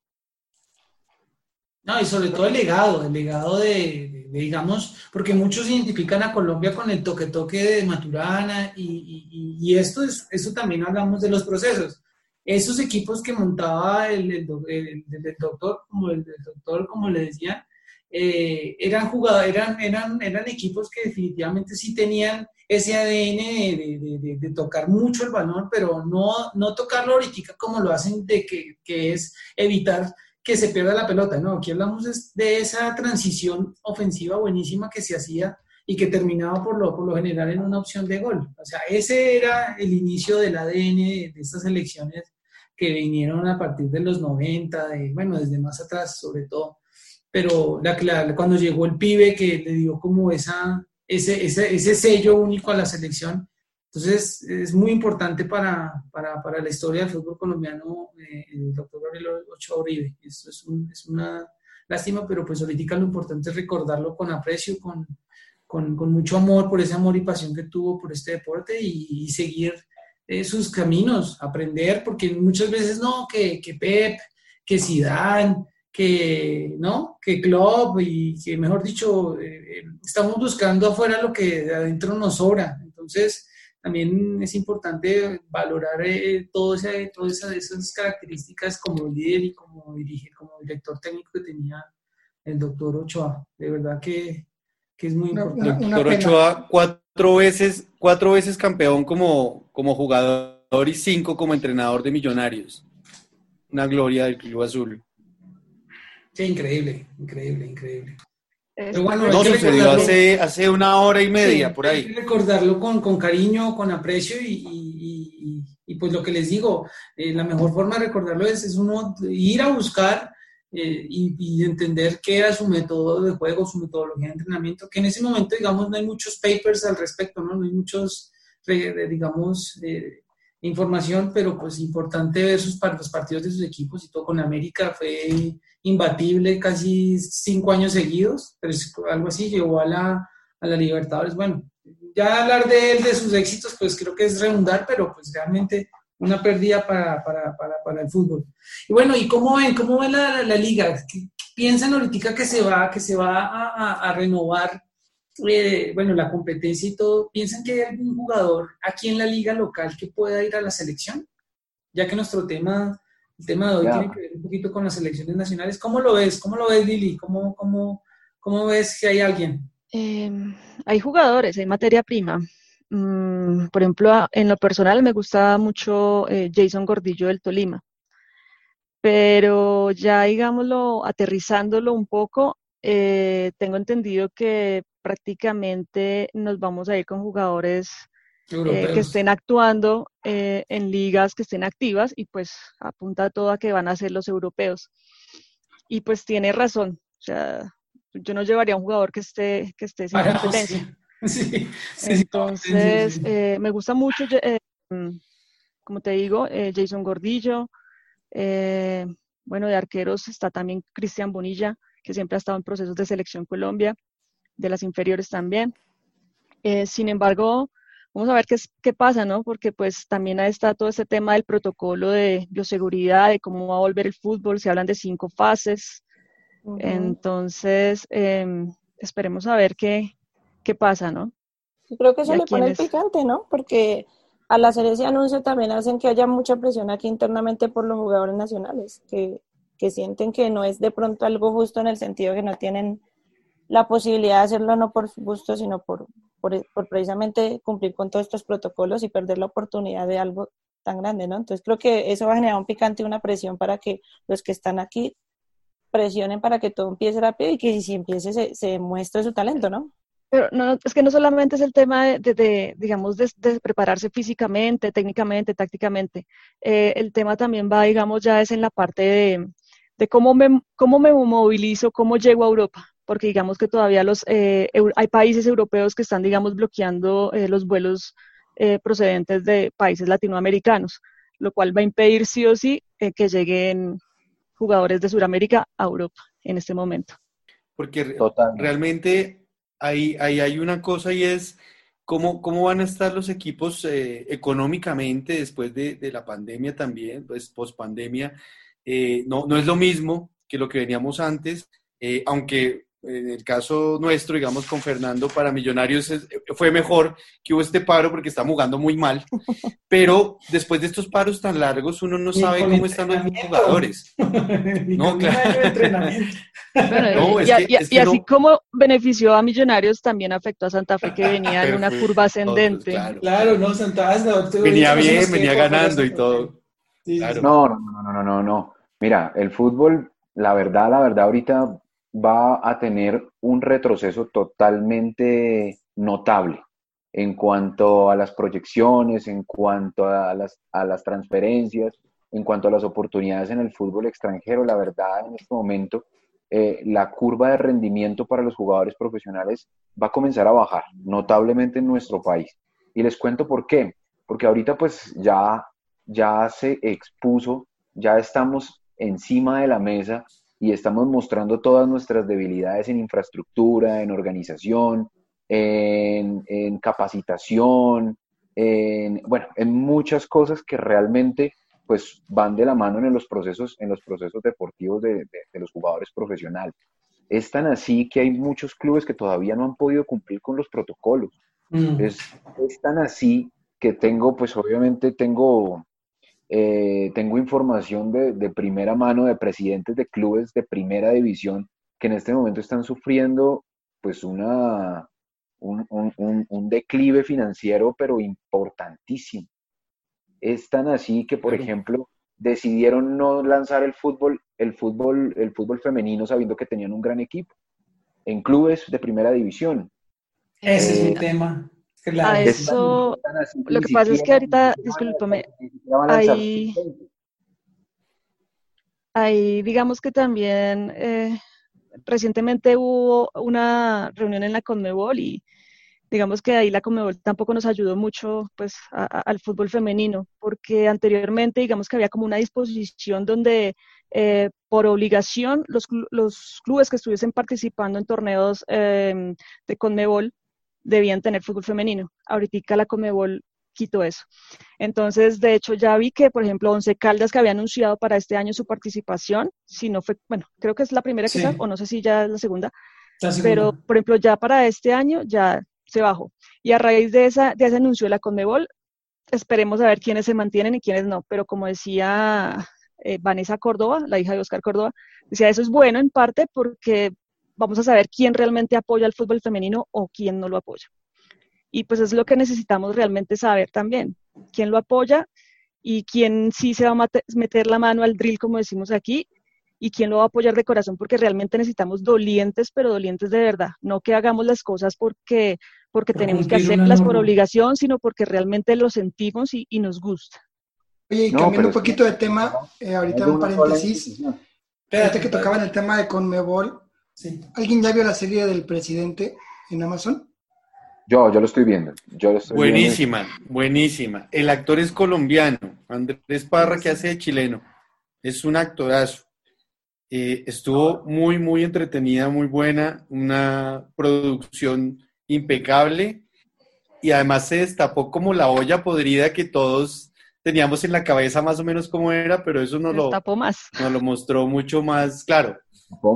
No, y sobre todo el legado, el legado de, digamos, porque muchos identifican a Colombia con el toque-toque de Maturana y, y, esto es, eso también hablamos de los procesos esos equipos que montaba el, doctor, como el, doctor, como le decía, eh, eran jugadores, eran, eran, eran equipos que definitivamente sí tenían ese ADN de, tocar mucho el balón, pero no, no tocarlo ahorita como lo hacen de que, que es evitar que se pierda la pelota, ¿no? Aquí hablamos de esa transición ofensiva buenísima que se hacía y que terminaba por lo, por lo general en una opción de gol. O sea, ese era el inicio del ADN de, estas elecciones que vinieron a partir de los 90, de, bueno, desde más atrás sobre todo. Pero la, cuando llegó el pibe que le dio como esa, ese, ese, ese sello único a la selección, entonces es muy importante para, para, para la historia del fútbol colombiano eh, el doctor Gabriel Ochoa Uribe. Esto es, un, es, una lástima, pero pues ahorita lo importante es recordarlo con aprecio, con, con, con, mucho amor por ese amor y pasión que tuvo por este deporte y, y seguir sus caminos, aprender, porque muchas veces no, que, que Pep, que Zidane, que, ¿no? que Klopp y que, mejor dicho, eh, estamos buscando afuera lo que de adentro nos sobra. Entonces, también es importante valorar eh, todas esas características como líder y como, dirige, como director técnico que tenía el doctor Ochoa. De verdad que, que es muy importante. doctor Ochoa, cuatro veces, cuatro veces campeón como, como jugador y cinco como entrenador de Millonarios. Una gloria del Club Azul. Sí, increíble, increíble, increíble. Pero bueno, no sucedió hace, hace una hora y media, por ahí. Hay que recordarlo con, con cariño, con aprecio y, y, y, pues lo que les digo, eh, la mejor forma de recordarlo es, es uno ir a buscar eh, y, entender qué era su método de juego, su metodología de entrenamiento, que en ese momento, digamos, no hay muchos papers al respecto, no, no hay muchos, digamos, eh, información, pero pues importante ver sus, los partidos de sus equipos y todo con América fue imbatible casi cinco años seguidos, pero algo así llegó a la, a la Libertadores. Bueno, ya hablar de él, de sus éxitos, pues creo que es redundar, pero pues realmente una pérdida para, para, para, para el fútbol. Y bueno, ¿y cómo ven, cómo ven la, la, liga? ¿Piensan ahorita que se va, que se va a, a, renovar eh, bueno, la competencia y todo, ¿piensan que hay algún jugador aquí en la liga local que pueda ir a la selección? Ya que nuestro tema, el tema de hoy tiene que ver un poquito con las selecciones nacionales. ¿Cómo lo ves? ¿Cómo lo ves, Lili? ¿Cómo, cómo, cómo ves que hay alguien? Em, hay jugadores, hay materia prima. Mm, por ejemplo, en lo personal me gustaba mucho eh, Jason Gordillo del Tolima. Pero ya, digámoslo, aterrizándolo un poco, eh, tengo entendido que prácticamente nos vamos a ir con jugadores eh, que estén actuando eh, en ligas que estén activas y pues apunta todo a que van a ser los europeos. Y pues tiene razón, o sea, yo no llevaría a un jugador que esté, que esté sin <laughs> competencia. <laughs> Entonces, eh, me gusta mucho, como te digo, Jason Gordillo. bueno, de arqueros está también Cristian Bonilla, que siempre ha estado en procesos de selección Colombia de las inferiores también. Eh, sin embargo, vamos a ver qué, qué pasa, ¿no? Porque pues también está todo ese tema del protocolo de bioseguridad, de cómo va a volver el fútbol, se hablan de cinco fases. Entonces, em, esperemos a ver qué, qué pasa, ¿no? creo que eso le pone el picante, ¿no? Porque al hacer ese anuncio también hacen que haya mucha presión aquí internamente por los jugadores nacionales, que, que sienten que no es de pronto algo justo en el sentido que no tienen la posibilidad de hacerlo no por gusto, sino por, por, precisamente cumplir con todos estos protocolos y perder la oportunidad de algo tan grande, ¿no? Entonces creo que eso va a generar un picante y una presión para que los que están aquí presionen para que todo empiece rápido y que si empiece se, se muestre su talento, ¿no? Pero no, es que no solamente es el tema de, digamos, de, prepararse físicamente, técnicamente, tácticamente. Eh, el tema también va, digamos, ya es en la parte de, de cómo, me, cómo me movilizo, cómo llego a Europa porque digamos que todavía los, eh, hay países europeos que están, digamos, bloqueando eh, los vuelos eh, procedentes de países latinoamericanos, lo cual va a impedir sí o sí que lleguen jugadores de Sudamérica a Europa en este momento. Porque realmente ahí, hay una cosa y es cómo, cómo van a estar los equipos económicamente después de, la pandemia también, pues post pandemia. no, no es lo mismo que lo que veníamos antes, aunque en el caso nuestro, digamos, con Fernando, para Millonarios fue mejor que hubo este paro porque está jugando muy mal. <laughs> Pero después de estos paros tan largos, uno no sabe cómo están los jugadores. <laughs> no, claro. y, así como benefició a Millonarios, también afectó a Santa Fe, que venía en una <laughs> curva ascendente. claro. no, Santa Fe venía bien, venía ganando y todo. No, no, no, no, no, no. Mira, el fútbol, la verdad, la verdad, ahorita va a tener un retroceso totalmente notable en cuanto a las proyecciones, en cuanto a las, transferencias, en cuanto a las oportunidades en el fútbol extranjero. La verdad, en este momento, eh, la curva de rendimiento para los jugadores profesionales va a comenzar a bajar notablemente en nuestro país. Y les cuento por qué. Porque ahorita pues ya, ya se expuso, ya estamos encima de la mesa y estamos mostrando todas nuestras debilidades en infraestructura, en organización, en, capacitación, en, bueno, en muchas cosas que realmente pues van de la mano en los procesos, en los procesos deportivos de, los jugadores profesionales. Es tan así que hay muchos clubes que todavía no han podido cumplir con los protocolos. Mm. Es, es, tan así que tengo, pues obviamente tengo eh, tengo información de, primera mano de presidentes de clubes de primera división que en este momento están sufriendo pues una, un, declive financiero pero importantísimo. Es tan así que, por ejemplo, decidieron no lanzar el fútbol, el fútbol, el fútbol femenino sabiendo que tenían un gran equipo en clubes de primera división. Ese es mi eh, A eso, lo que pasa es que ahorita, discúlpame, ahí, ahí digamos que también eh, recientemente hubo una reunión en la Conmebol y digamos que ahí la Conmebol tampoco nos ayudó mucho pues al fútbol femenino, porque anteriormente digamos que había como una disposición donde eh, por obligación los, los, clubes que estuviesen participando en torneos eh, de Conmebol debían tener fútbol femenino. Ahorita la Conmebol quitó eso. Entonces, de hecho, ya vi que, por ejemplo, Once Caldas, que había anunciado para este año su participación, si no fue, bueno, creo que es la primera que o no sé si ya es la segunda, pero, por ejemplo, ya para este año ya se bajó. Y a raíz de, esa, de ese anuncio de la Conmebol, esperemos a ver quiénes se mantienen y quiénes no. Pero como decía eh, Vanessa Córdoba, la hija de Oscar Córdoba, decía, eso es bueno en parte porque vamos a saber quién realmente apoya al fútbol femenino o quién no lo apoya. Y pues es lo que necesitamos realmente saber también, quién lo apoya y quién sí se va a meter la mano al drill, como decimos aquí, y quién lo va a apoyar de corazón, porque realmente necesitamos dolientes, pero dolientes de verdad, no que hagamos las cosas porque, porque tenemos que hacerlas por obligación, sino porque realmente lo sentimos y, nos gusta. Oye, y cambiando un poquito de tema, eh, ahorita un paréntesis, fíjate que tocaban el tema de Conmebol, ¿alguien ya vio la serie del presidente en Amazon? Yo, yo lo estoy viendo. Yo buenísima, buenísima. El actor es colombiano, Andrés Parra, que hace de chileno. Es un actorazo. Eh, estuvo muy, muy entretenida, muy buena, una producción impecable y además se destapó como la olla podrida que todos teníamos en la cabeza más o menos como era, pero eso nos, lo, más. nos lo mostró mucho más claro.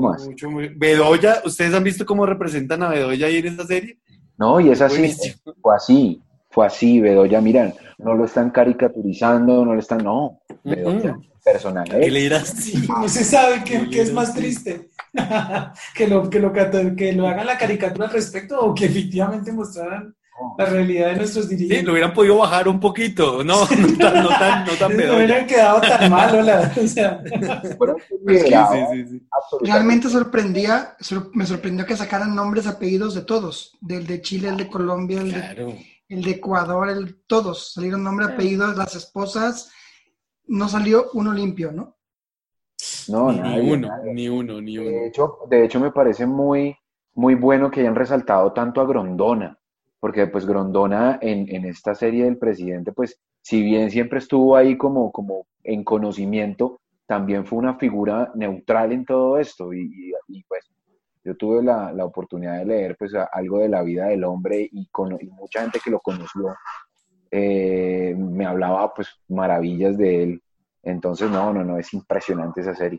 Más. Mucho, Bedoya, ¿ustedes han visto cómo representan a Bedoya ahí en esta serie? No, y es así, fue así, fue así, Bedoya, miran, no lo están caricaturizando, no lo están, no, Bedoya, personaje. ¿Qué le dirás? <laughs> no se sabe qué, es más triste, <laughs> que, lo, que, lo, que lo hagan la caricatura al respecto o que efectivamente mostraran la realidad de nuestros dirigentes. Sí, lo hubieran podido bajar un poquito, no, <laughs> no tan, no tan, no tan <laughs> No hubieran quedado tan mal, hola. O sea. <laughs> Realmente sorprendía, me sorprendió que sacaran nombres, apellidos de todos, del de Chile, el de Colombia, el, de, el de Ecuador, el, todos, salieron nombres, apellidos, las esposas, no salió uno limpio, ¿no? No, ni uno, ni uno, ni uno. De hecho, de hecho me parece muy, muy bueno que hayan resaltado tanto a Grondona porque pues Grondona en, en, esta serie del presidente, pues si bien siempre estuvo ahí como, como en conocimiento, también fue una figura neutral en todo esto y, pues yo tuve la, la, oportunidad de leer pues algo de la vida del hombre y, con, mucha gente que lo conoció eh, me hablaba pues maravillas de él. Entonces, no, no, no, es impresionante esa serie.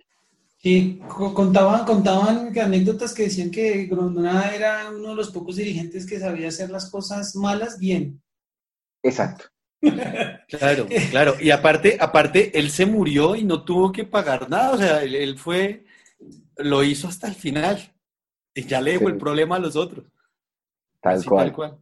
Sí, contaban, contaban anécdotas que decían que Grondona era uno de los pocos dirigentes que sabía hacer las cosas malas bien. Exacto. claro, claro. Y aparte, aparte, él se murió y no tuvo que pagar nada. O sea, él, fue, lo hizo hasta el final. Y ya le dejó el problema a los otros. Tal, cual.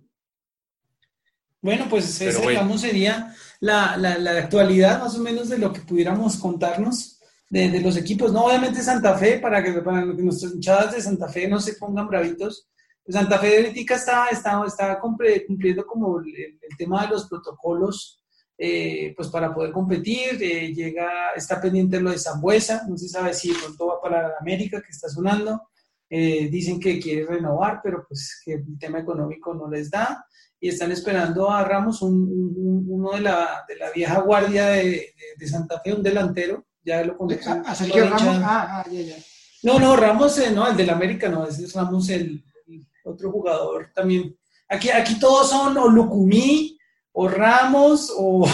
Bueno, pues esa, digamos, sería la, la, la actualidad más o menos de lo que pudiéramos contarnos de, los equipos. No, obviamente Santa Fe, para que, para que nuestras hinchadas de Santa Fe no se pongan bravitos. Pues Santa Fe Bética está, está, está cumpliendo como el, tema de los protocolos eh, pues para poder competir. Eh, llega, está pendiente lo de Zambuesa, no se sabe si pronto va para América, que está sonando. Eh, dicen que quiere renovar, pero pues que el tema económico no les da. Y están esperando a Ramos, uno de la, de la, vieja guardia de, de Santa Fe, un delantero, ya lo conozco. ¿A Sergio Ramos? Ah, ah, ya, ya. No, no, Ramos, eh, no, el del América no, ese es Ramos el, otro jugador también. Aquí, aquí todos son o Lucumí, o Ramos, o,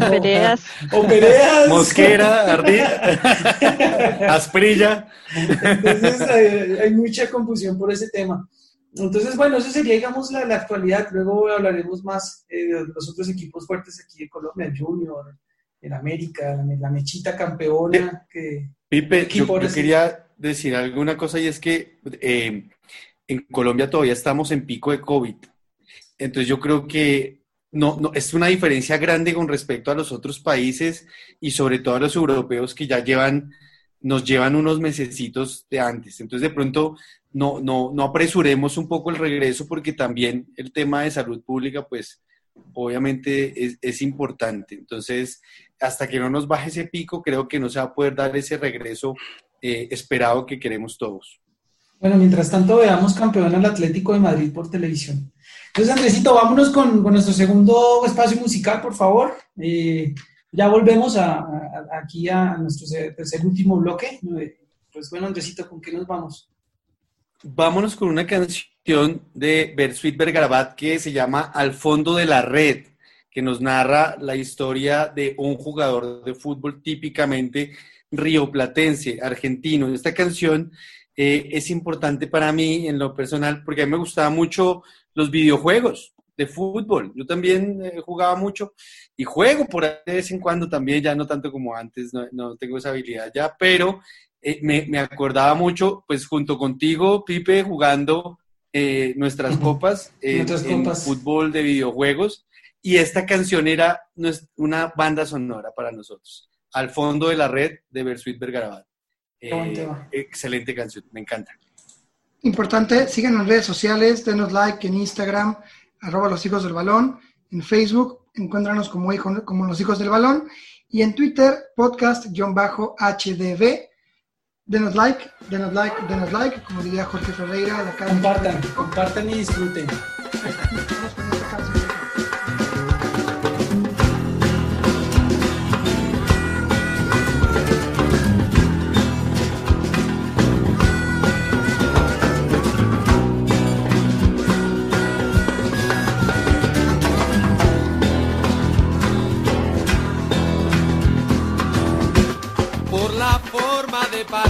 Pereas. O Pereas. Mosquera, Ardilla, <laughs> Asprilla. Entonces hay, mucha confusión por ese tema. Entonces, bueno, eso sería, digamos, la, la actualidad. Luego hablaremos más eh, de los otros equipos fuertes aquí de Colombia, Junior, en América, la, mechita campeona. Que, Pipe, yo, quería decir alguna cosa y es que eh, en Colombia todavía estamos en pico de COVID. Entonces yo creo que no, no, es una diferencia grande con respecto a los otros países y sobre todo a los europeos que ya llevan, nos llevan unos mesecitos de antes. Entonces, de pronto, no, no, no apresuremos un poco el regreso porque también el tema de salud pública, pues, obviamente es, es importante. Entonces, hasta que no nos baje ese pico, creo que no se va a poder dar ese regreso eh, esperado que queremos todos. Bueno, mientras tanto veamos campeón al Atlético de Madrid por televisión. Entonces, Andresito, vámonos con, nuestro segundo espacio musical, por favor. Eh, ya volvemos a, aquí a nuestro tercer último bloque. Pues bueno, Andresito, ¿con qué nos vamos? Vámonos con una canción de Bersuit Bergarabat que se llama Al fondo de la red, que nos narra la historia de un jugador de fútbol típicamente rioplatense, argentino. Esta canción eh, es importante para mí en lo personal porque a mí me gustaban mucho los videojuegos de fútbol. Yo también eh, jugaba mucho y juego por de vez en cuando también, ya no tanto como antes, no, tengo esa habilidad ya, pero eh, me, acordaba mucho, pues junto contigo, Pipe, jugando nuestras copas, en fútbol de videojuegos. Y esta canción era una banda sonora para nosotros. Al fondo de la red de Bersuit Bergarabat. Eh, excelente canción, me encanta. Importante, síganos en redes sociales, denos like en Instagram, arroba los hijos del balón, en Facebook, encuéntranos como, como los hijos del balón, y en Twitter, podcast-hdv. Denos like, denos like, denos like, como diría Jorge Ferreira. De acá compartan, compartan y disfruten. <laughs> de paz.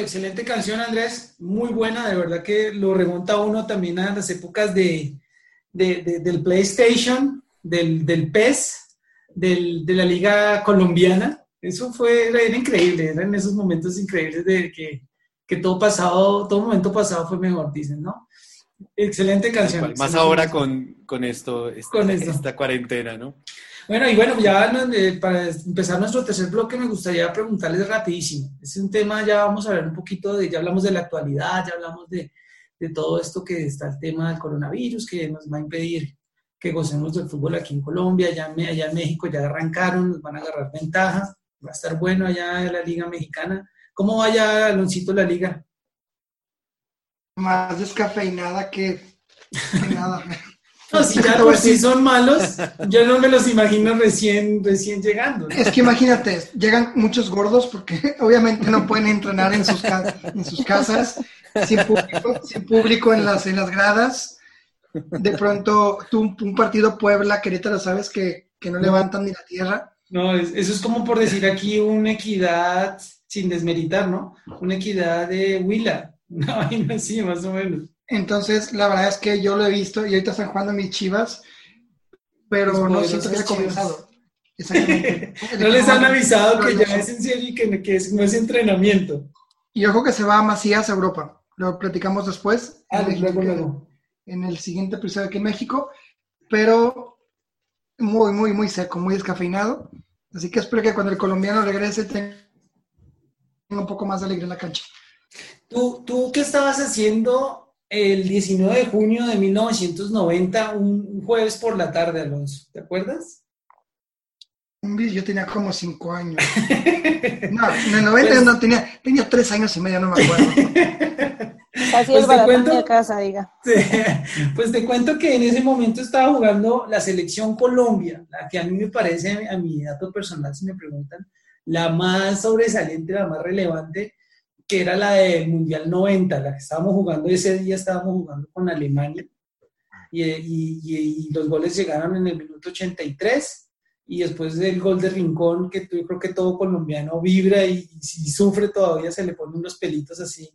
Excelente canción, Andrés. Muy buena, de verdad que lo remonta uno también a las épocas de, del PlayStation, del, del PES, del, de la Liga Colombiana. Eso fue, era, increíble, eran esos momentos increíbles de que, que, todo pasado, todo momento pasado fue mejor, dicen, ¿no? Excelente canción. más ahora con, con, esto, esta, con esta cuarentena, ¿no? Bueno, y bueno, ya eh, para empezar nuestro tercer bloque me gustaría preguntarles rapidísimo. Es un tema, ya vamos a hablar un poquito de, ya hablamos de la actualidad, ya hablamos de, de todo esto que está el tema del coronavirus, que nos va a impedir que gocemos del fútbol aquí en Colombia, allá, allá en México ya arrancaron, nos van a agarrar ventaja, va a estar bueno allá en la Liga Mexicana. ¿Cómo vaya, Aloncito, la Liga? Más descafeinada que, que nada. <laughs> <laughs> No, si ya por sí son malos, <laughs> yo no me los imagino recién, recién llegando. Es que imagínate, llegan muchos gordos porque <laughs> obviamente no pueden entrenar en sus, en sus casas, sin público, sin público en, las, en las gradas. De pronto, tú, un partido Puebla, Querétaro, sabes que, que no levantan ni la tierra. No, eso es como por decir aquí una equidad, sin desmeritar, ¿no? Una equidad de Huila, una vaina así, más o menos. Entonces, la verdad es que yo lo he visto y ahorita están jugando mis chivas, pero no siento que haya comenzado. <laughs> no les han avisado que ya es en serio y que, no es entrenamiento. Y ojo que se va a Macías a Europa. Lo platicamos después. Ah, en, luego, luego. En el siguiente episodio aquí en México. Pero muy, muy, muy seco, muy descafeinado. Así que espero que cuando el colombiano regrese tenga un poco más de alegría en la cancha. ¿Tú, tú qué estabas haciendo el 19 de junio de 1990, un jueves por la tarde, Alonso. ¿Te acuerdas? Yo tenía como cinco años. <laughs> No, en el 90 pues no tenía, tenía tres años y medio, no me acuerdo. <laughs> Así pues es cuento, de casa, diga. <laughs> pues te cuento que en ese momento estaba jugando la selección Colombia, la que a mí me parece, a mi dato personal, si me preguntan, la más sobresaliente, la más relevante, que era la del Mundial 90, la que estábamos jugando ese día, estábamos jugando con Alemania, y, y, los goles llegaron en el minuto 83, y después del gol de Rincón, que yo creo que todo colombiano vibra y, si sufre todavía se le ponen unos pelitos así.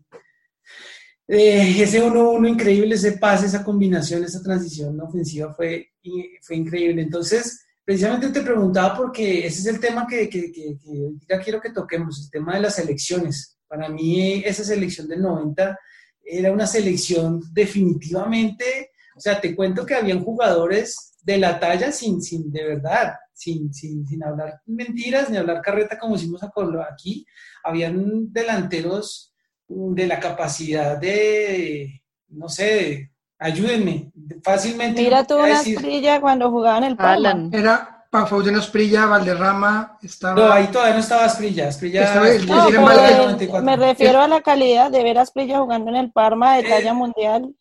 Eh, ese 1-1 increíble, ese pase, esa combinación, esa transición ofensiva fue, fue increíble. Entonces, precisamente te preguntaba porque ese es el tema que, que, que, quiero que toquemos, el tema de las elecciones para mí esa selección del 90 era una selección definitivamente, o sea, te cuento que habían jugadores de la talla sin, sin de verdad, sin, sin, sin hablar mentiras ni hablar carreta como hicimos aquí, habían delanteros de la capacidad de, no sé, ayúdenme, fácilmente. Mira tú una estrella cuando jugaban el Parma. Era, Faustino Esprilla, Valderrama, estaba... No, ahí todavía no estaba Esprilla, Esprilla... me refiero a la calidad de ver a Esprilla jugando en el Parma de eh, talla mundial.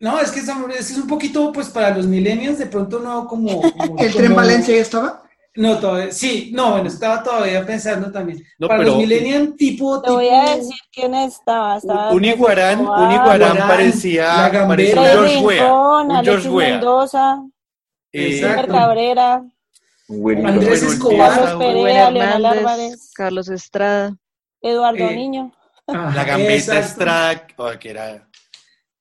No, es que es, un poquito, pues, para los millennials, de pronto no como... <laughs> ¿El Tren Valencia ya estaba? No, todavía, sí, no, bueno, estaba todavía pensando también. para los millennials tipo... Te voy a decir quién estaba. estaba un Iguarán, un Iguarán parecía, parecía un George Weah. Un George Mendoza, eh, Cabrera. Andrés Escobar, Carlos Perea, Leonel Álvarez, Carlos Estrada, Eduardo eh, Niño. la gambeta Estrada, oh, que era,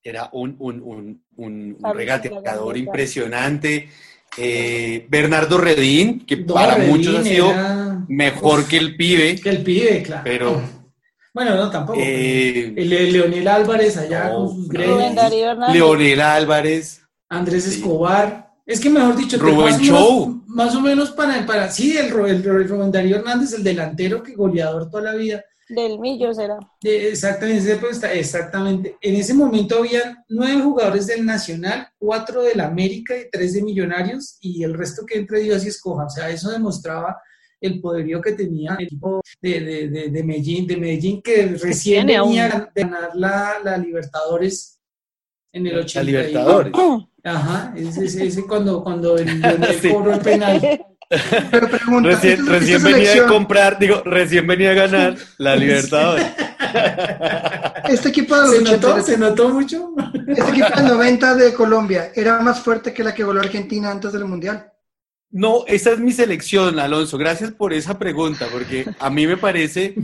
era un, un, un, un regateador impresionante. Eh, Bernardo Redín, que para muchos ha sido mejor que el pibe. Que el pibe, claro. Pero. Bueno, no, tampoco. Eh, Leonel Álvarez allá con sus greñas. Leonel Álvarez. Andrés Escobar. Es que mejor dicho, Rubén Show. más o menos para, para sí, el, el, Rubén Darío Hernández, el delantero que goleador toda la vida. Del Millo será. exactamente, exactamente. En ese momento había nueve jugadores del Nacional, cuatro del América y tres de Millonarios, y el resto que entre Dios y escoja. O sea, eso demostraba el poderío que tenía el equipo de, de, de, Medellín, de Medellín, que recién venía de ganar la, la Libertadores en el 80. La Libertadores. Ajá, ese, ese cuando, cuando el, <laughs> el penal. Pero pregunta, recién, recién venía a comprar, digo, recién venía a ganar la Libertadores. <laughs> Este equipo de los ¿Se notó, ¿Se notó mucho? Este equipo del 90 de Colombia era más fuerte que la que voló Argentina antes del Mundial. No, esa es mi selección, Alonso. Gracias por esa pregunta, porque a mí me parece,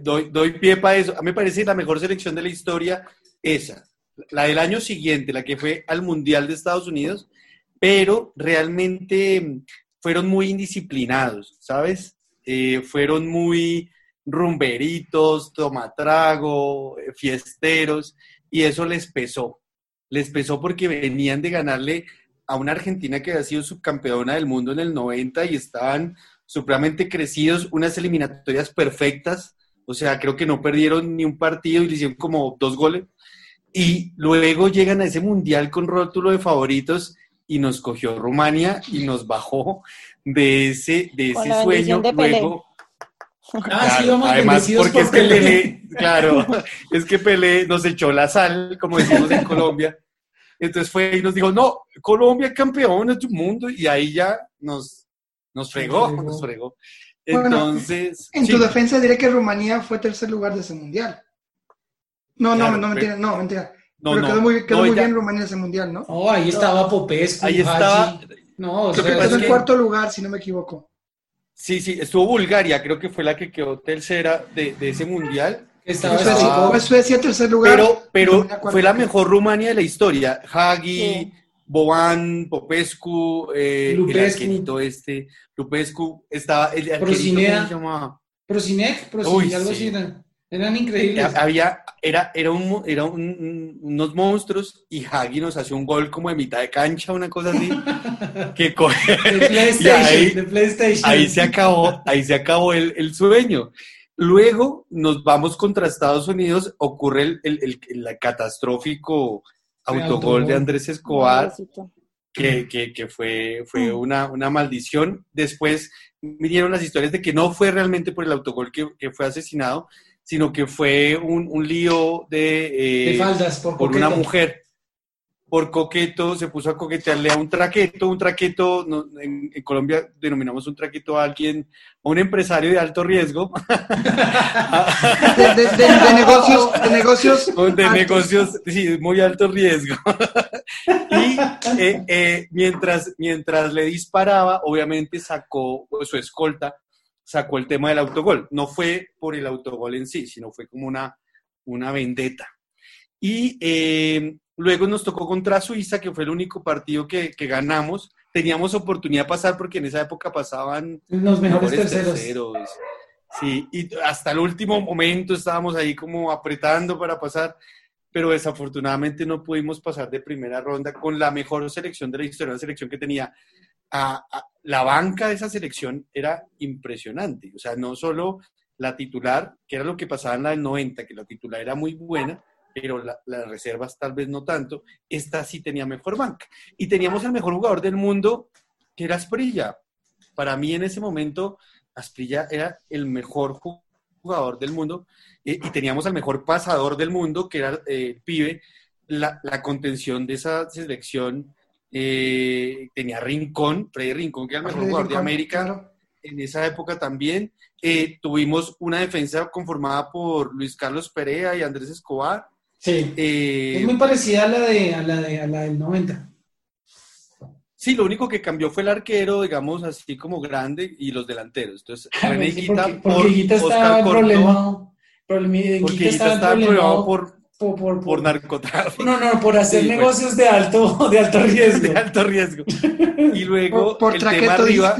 doy, doy pie para eso, a mí me parece la mejor selección de la historia esa, la del año siguiente, la que fue al Mundial de Estados Unidos, pero realmente fueron muy indisciplinados, ¿sabes? Eh, fueron muy rumberitos, tomatrago, eh, fiesteros, y eso les pesó. Les pesó porque venían de ganarle a una Argentina que había sido subcampeona del mundo en el 90 y estaban supremamente crecidos, unas eliminatorias perfectas, o sea, creo que no perdieron ni un partido y le hicieron como dos goles. Y luego llegan a ese mundial con rótulo de favoritos y nos cogió Rumania y nos bajó de ese, de ese sueño. Luego, Ah, además, porque es que Pelé, claro, es que Pelé nos echó la sal, como decimos en Colombia. Entonces fue y nos dijo, no, Colombia campeón de tu mundo, y ahí ya nos, nos fregó, nos fregó. Entonces. en tu defensa diré que Rumanía fue tercer lugar de ese mundial. No, no, no, mentira, no, mentira. No, pero quedó muy, quedó muy bien Rumanía ese mundial, ¿no? Oh, ahí estaba Popescu. Ahí estaba. No, o sea, quedó en cuarto lugar, si no me equivoco. Sí, sí, estuvo Bulgaria, creo que fue la que quedó tercera de, de ese mundial. Estaba Suecia, Suecia tercer lugar. Pero, pero fue la mejor Rumania de la historia. Hagi, Boban, Popescu, eh, el arquerito este, Lupescu, estaba el? Prosinec, algo así. Eran increíbles. Había, era, era, un, era unos monstruos y Hagi nos hacía un gol como de mitad de cancha, una cosa así. <laughs> que coge, <laughs> PlayStation, PlayStation. ahí, se acabó, ahí se acabó el, el, sueño. Luego nos vamos contra Estados Unidos, ocurre el, el, el catastrófico autogol de Andrés Escobar, que, que, que, fue, fue mm. una, una maldición. Después vinieron las historias de que no fue realmente por el autogol que, que fue asesinado, sino que fue un, un lío de, eh, faldas por, una mujer. Por coqueto, se puso a coquetearle a un traqueto, un traqueto, en, Colombia denominamos un traqueto a alguien, a un empresario de alto riesgo. de, <laughs> negocios, de negocios. De negocios, sí, muy alto riesgo. <laughs> y eh, eh, mientras, mientras le disparaba, obviamente sacó su escolta sacó el tema del autogol. No fue por el autogol en sí, sino fue como una, una vendetta. Y eh, luego nos tocó contra Suiza, que fue el único partido que, que, ganamos. Teníamos oportunidad de pasar porque en esa época pasaban los mejores, terceros. Sí, y hasta el último momento estábamos ahí como apretando para pasar, pero desafortunadamente no pudimos pasar de primera ronda con la mejor selección de la historia, una selección que tenía a, la banca de esa selección era impresionante. O sea, no solo la titular, que era lo que pasaba en la del 90, que la titular era muy buena, pero las reservas tal vez no tanto. Esta sí tenía mejor banca. Y teníamos el mejor jugador del mundo, que era Asprilla. Para mí en ese momento, Asprilla era el mejor jugador del mundo eh, y teníamos al mejor pasador del mundo, que era eh, Pibe. La, la contención de esa selección eh, tenía Rincón, Freddy Rincón, que era el mejor jugador de América en esa época también. Eh, tuvimos una defensa conformada por Luis Carlos Perea y Andrés Escobar. Sí. Eh, es muy parecida a la, de, a, la de, a la del 90. Sí, lo único que cambió fue el arquero, digamos, así como grande, y los delanteros. Entonces, René Guita por estaba el problema, porque estaba el por, por, narcotráfico. No, no, por hacer negocios de alto, de alto <laughs> riesgo. de alto riesgo. Y luego el tema arriba,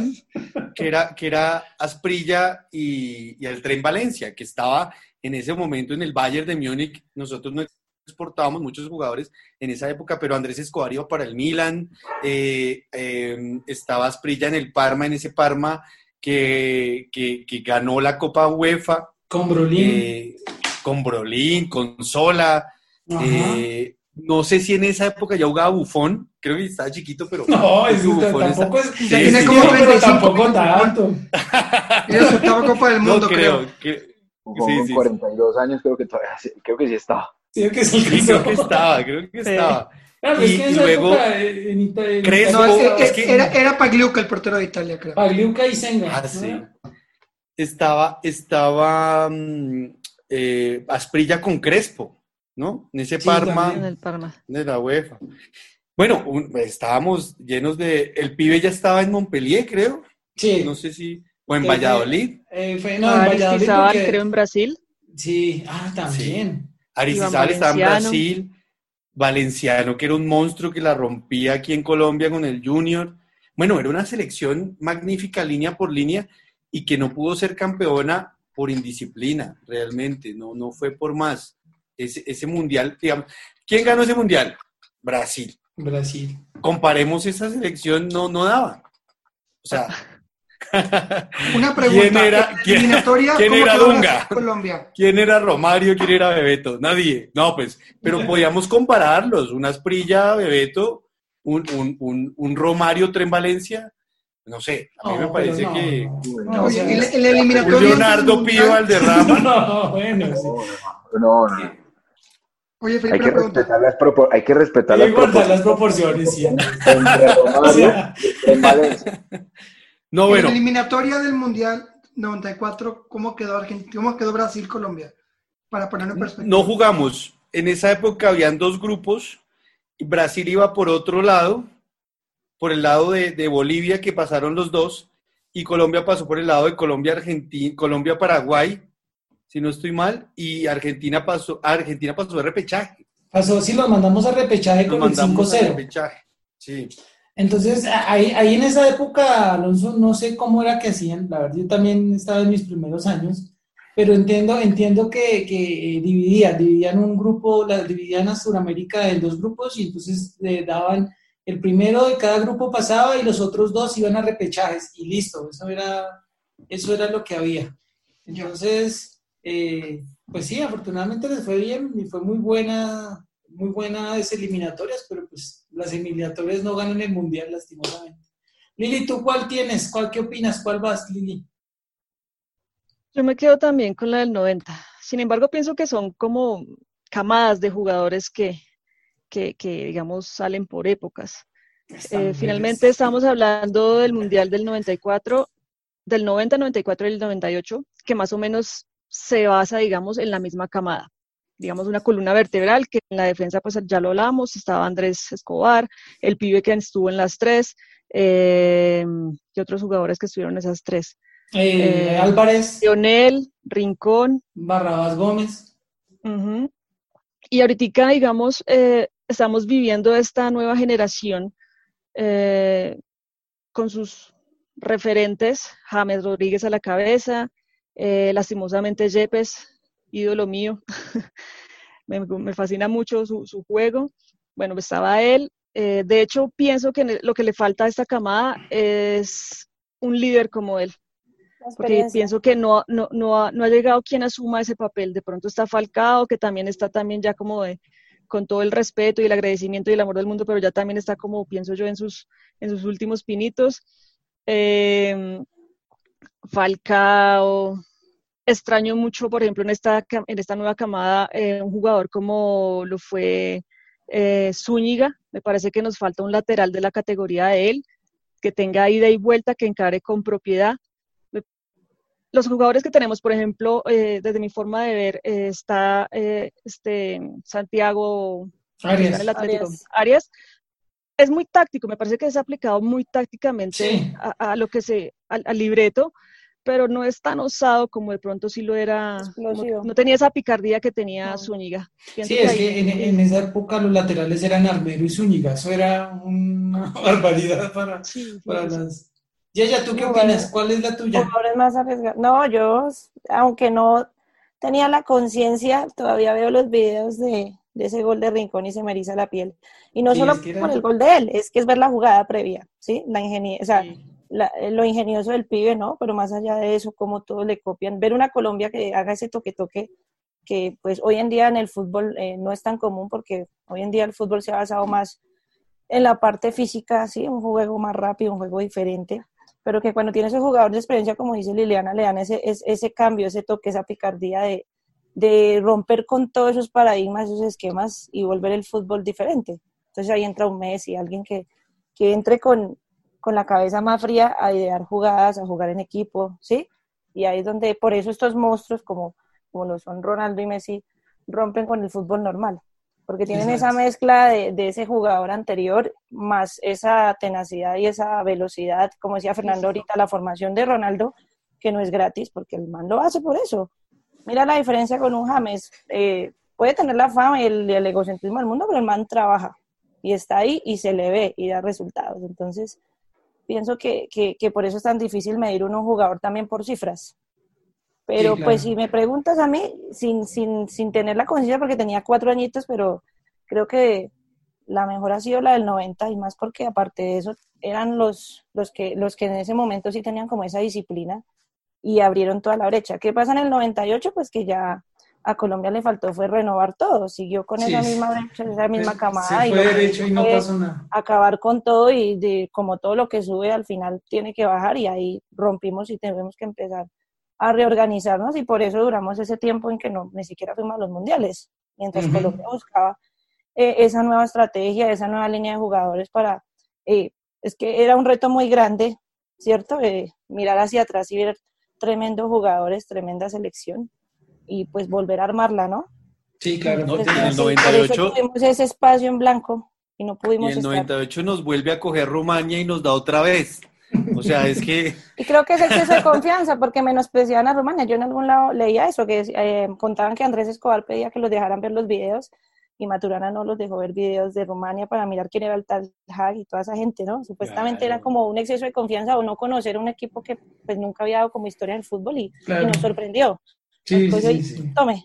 que era, que era Asprilla y, el Tren Valencia, que estaba en ese momento en el Bayern de Múnich. Nosotros no exportábamos muchos jugadores en esa época, pero Andrés Escobar iba para el Milan, eh, eh, estaba Asprilla en el Parma, en ese Parma que, que, ganó la Copa UEFA. Con Brolín. Eh, con Brolín, con Sola. Eh, no sé si en esa época ya jugaba Bufón, creo que estaba chiquito, pero. No, es Bufón tampoco es. Sí, tiene como 35, tampoco tanto. <laughs> Era su octava Copa del Mundo, creo. Que, Bufón con 42 años, creo que todavía creo que sí estaba. Sí, que sí, creo que estaba, creo que estaba. Claro, y, es que en luego, en Italia, no, es que, era, era Pagliuca el portero de Italia, creo. Pagliuca y Senga. Ah, sí. Estaba, estaba, mm, eh, Asprilla con Crespo, ¿no? En ese Parma, en el Parma de la UEFA. Bueno, estábamos llenos de... El pibe ya estaba en Montpellier, creo. Sí. No sé si... O en Valladolid. Eh, fue, no, en Valladolid. creo en Brasil. Sí, ah, también. Sí. estaba en Brasil. Valenciano, que era un monstruo que la rompía aquí en Colombia con el Junior. Bueno, era una selección magnífica línea por línea y que no pudo ser campeona por indisciplina, realmente, no, no fue por más. Ese, ese mundial, digamos, ¿quién ganó ese mundial? Brasil. Brasil. Comparemos esa selección, no, no daba. O sea, <laughs> Una pregunta. ¿Quién era, quién, era Dunga? Colombia? ¿Quién era Romario? ¿Quién era Bebeto? Nadie. No, pues, pero <laughs> podíamos compararlos. Una Asprilla, Bebeto, un, un, un, un Romario Tren Valencia. No sé, a mí me parece que. Oye, el, el, eliminatorio. Leonardo Pío Valderrama. <laughs> no, bueno, sí. no, no. Oye, hay, que respetar las hay que respetar las, proporciones. las proporciones. Sí. No, bueno. En la eliminatoria del Mundial 94, ¿cómo quedó, Argentina, cómo quedó Brasil-Colombia? Para ponerlo en perspectiva. No jugamos. En esa época habían dos grupos. Brasil iba por otro lado, por el lado de, Bolivia, que pasaron los dos, y Colombia pasó por el lado de Colombia, Argentina, Colombia, Paraguay, si no estoy mal, y Argentina pasó, Argentina pasó de repechaje. Pasó, sí, lo mandamos a repechaje con el 5-0. Sí. Entonces, ahí, ahí en esa época, Alonso, no sé cómo era que hacían, la verdad, yo también estaba en mis primeros años, pero entiendo, entiendo que, que dividían, dividían un grupo, la, dividían a Sudamérica en dos grupos y entonces le daban, el primero de cada grupo pasaba y los otros dos iban a repechajes y listo, eso era, eso era lo que había. Entonces, eh, pues sí, afortunadamente les fue bien y fue muy buena, muy buenas eliminatorias, pero pues las eliminatorias no ganan el mundial, lastimosamente. Lili, ¿tú cuál tienes? ¿Cuál qué opinas? ¿Cuál vas, Lili? Yo me quedo también con la del 90. Sin embargo, pienso que son como camadas de jugadores que, que, digamos, salen por épocas. Eh, finalmente estamos hablando del Mundial del 94, del 90, 94 y el 98, que más o menos se basa, digamos, en la misma camada digamos, una columna vertebral, que en la defensa, pues ya lo hablamos, estaba Andrés Escobar, el pibe que estuvo en las tres, eh, y otros jugadores que estuvieron en esas tres. Eh, eh, Álvarez. Lionel, Rincón. Barrabás Gómez. Y ahorita, digamos, estamos viviendo esta nueva generación con sus referentes, James Rodríguez a la cabeza, lastimosamente Yepes, ídolo mío. <laughs> me, fascina mucho su, juego. Bueno, estaba él. Eh, de hecho, pienso que lo que le falta a esta camada es un líder como él. Porque pienso que no, no, no, ha, no ha llegado quien asuma ese papel. De pronto está Falcao, que también está también ya como de, con todo el respeto y el agradecimiento y el amor del mundo, pero ya también está como, pienso yo, en sus, en sus últimos pinitos. Eh, Falcao, extraño mucho, por ejemplo, en esta, en esta nueva camada, eh, un jugador como lo fue eh, Zúñiga. Me parece que nos falta un lateral de la categoría de él, que tenga ida y vuelta, que encare con propiedad. Los jugadores que tenemos, por ejemplo, eh, desde mi forma de ver, está este Santiago Arias. Arias. Es muy táctico, me parece que es aplicado muy tácticamente a, lo que se, al libreto pero no es tan osado como de pronto sí lo era. No, tenía esa picardía que tenía Zúñiga. sí, es que en, esa época los laterales eran Armero y Zúñiga, eso era una <laughs> barbaridad para, para las... Ya, ya, ¿tú qué opinas? ¿Cuál es la tuya? más No, yo, aunque no tenía la conciencia, todavía veo los videos de, ese gol de Rincón y se me eriza la piel. Y no solo por el gol de él, es que es ver la jugada previa, ¿sí? La ingeniería, o sea, eh, lo ingenioso del pibe, ¿no? Pero más allá de eso, como todos le copian. Ver una Colombia que haga ese toque-toque, que pues hoy en día en el fútbol eh, no es tan común porque hoy en día el fútbol se ha basado más en la parte física, sí, un juego más rápido, un juego diferente, pero que cuando tienes un jugador de experiencia, como dice Liliana, le dan ese, ese, cambio, ese toque, esa picardía de, de romper con todos esos paradigmas, esos esquemas y volver el fútbol diferente. Entonces ahí entra un Messi, alguien que, que entre con, con la cabeza más fría a idear jugadas, a jugar en equipo, ¿sí? Y ahí es donde, por eso estos monstruos como, como lo son Ronaldo y Messi, rompen con el fútbol normal. Porque tienen esa mezcla de, de, ese jugador anterior, más esa tenacidad y esa velocidad, como decía Fernando ahorita, la formación de Ronaldo, que no es gratis, porque el man lo hace por eso. Mira la diferencia con un James, eh, puede tener la fama y el, el, egocentrismo del mundo, pero el man trabaja y está ahí y se le ve y da resultados. Entonces, pienso que, que, que por eso es tan difícil medir uno un jugador también por cifras. Pero pues si me preguntas a mí, sin, sin, sin tener la conciencia, porque tenía cuatro añitos, pero creo que la mejor ha sido la del 90 y más porque aparte de eso eran los, los, que, los que en ese momento sí tenían como esa disciplina y abrieron toda la brecha. ¿Qué pasa en el 98? Pues que ya a Colombia le faltó fue renovar todo, siguió con esa misma brecha, esa misma camada. y, derecho y no pasó nada. Acabar con todo y de, como todo lo que sube al final tiene que bajar y ahí rompimos y tenemos que empezar a reorganizarnos y por eso duramos ese tiempo en que no ni siquiera fuimos a los mundiales, mientras Colombia buscaba eh, esa nueva estrategia, esa nueva línea de jugadores para, eh, es que era un reto muy grande, ¿cierto? Eh, mirar hacia atrás y ver tremendos jugadores, tremenda selección y pues volver a armarla, ¿no? Sí, claro. No, en el 98 tuvimos ese espacio en blanco y no pudimos. Y el 98 nos vuelve a coger Rumania y nos da otra vez. O sea, es que... Y creo que es exceso de confianza, porque menospreciaban a Rumania. Yo en algún lado leía eso, que eh, contaban que Andrés Escobar pedía que los dejaran ver los videos y Maturana no los dejó ver videos de Rumania para mirar quién era el tal Hag y toda esa gente, ¿no? Supuestamente era como un exceso de confianza o no conocer un equipo que pues nunca había dado como historia en el fútbol y, y nos sorprendió. Sí, sí, sí. Tome.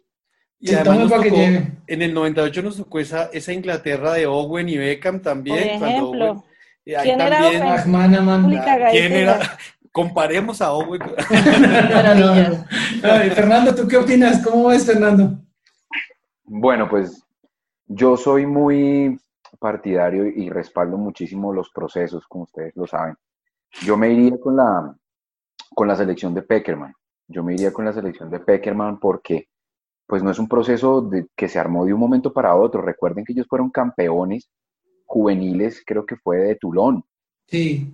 Y además nos tocó, en el 98 nos tocó esa, esa Inglaterra de Owen y Beckham también. Por ejemplo. Owen, ¿Quién era? ¿Quién era? <laughs> Comparemos a Owen. <laughs> Ay, Fernando, ¿tú qué opinas? ¿Cómo ves, Fernando? Bueno, pues yo soy muy partidario y respaldo muchísimo los procesos, como ustedes lo saben. Yo me iría con la, con la selección de Peckerman. Yo me iría con la selección de Peckerman porque pues no es un proceso de, que se armó de un momento para otro. Recuerden que ellos fueron campeones juveniles, creo que fue de Tulón. Sí,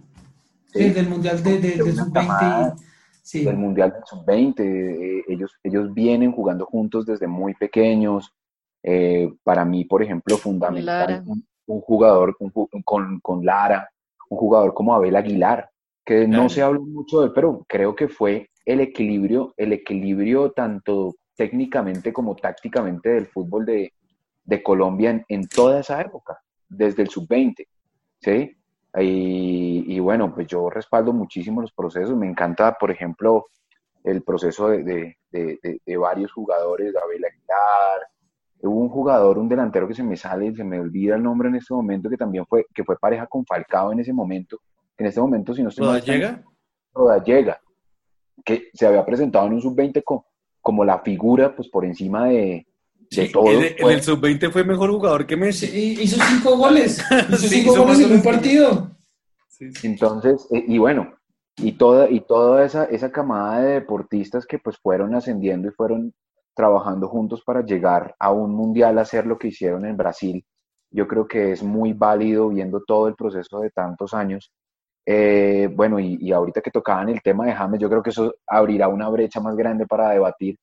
sí, del Mundial de, de, de Sub-20. Sí. Del Mundial del Sub-20. Eh, ellos, ellos vienen jugando juntos desde muy pequeños. Eh, para mí, por ejemplo, fundamental un, un, jugador un, con, con, Lara, un jugador como Abel Aguilar, que no se habla mucho de él, pero creo que fue el equilibrio, el equilibrio tanto técnicamente como tácticamente del fútbol de, de Colombia en, en, toda esa época, desde el sub-20, ¿sí? Y, y, bueno, pues yo respaldo muchísimo los procesos, me encanta, por ejemplo, el proceso de, de, de, de varios jugadores, Abel Aguilar, hubo un jugador, un delantero que se me sale, se me olvida el nombre en este momento, que también fue, que fue pareja con Falcao en ese momento, en este momento, si no estoy llega? llega, que se había presentado en un sub-20 como, como la figura, pues por encima de, de Sí, todo. en, el- en el sub-20 fue mejor jugador que Messi. Sí, hizo cinco goles. <laughs> Hizo Sí, cinco hizo goles en un partido. Sí, sí. Entonces, eh, y bueno, y toda, y toda esa, esa camada de deportistas que pues fueron ascendiendo y fueron trabajando juntos para llegar a un mundial a hacer lo que hicieron en Brasil, yo creo que es muy válido viendo todo el proceso de tantos años. Eh, bueno, y, y ahorita que tocaban el tema de James, yo creo que eso abrirá una brecha más grande para debatir,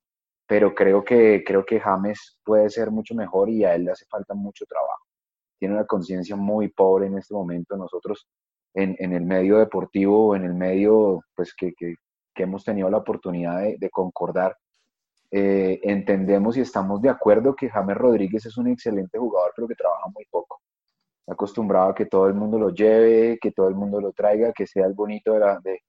pero creo que, creo que James puede ser mucho mejor y a él le hace falta mucho trabajo. Tiene una conciencia muy pobre en este momento. Nosotros en, en el medio deportivo, en el medio pues que, que, hemos tenido la oportunidad de, concordar, eh, entendemos y estamos de acuerdo que James Rodríguez es un excelente jugador, pero que trabaja muy poco. Acostumbrado a que todo el mundo lo lleve, que todo el mundo lo traiga, que sea el bonito de la, de,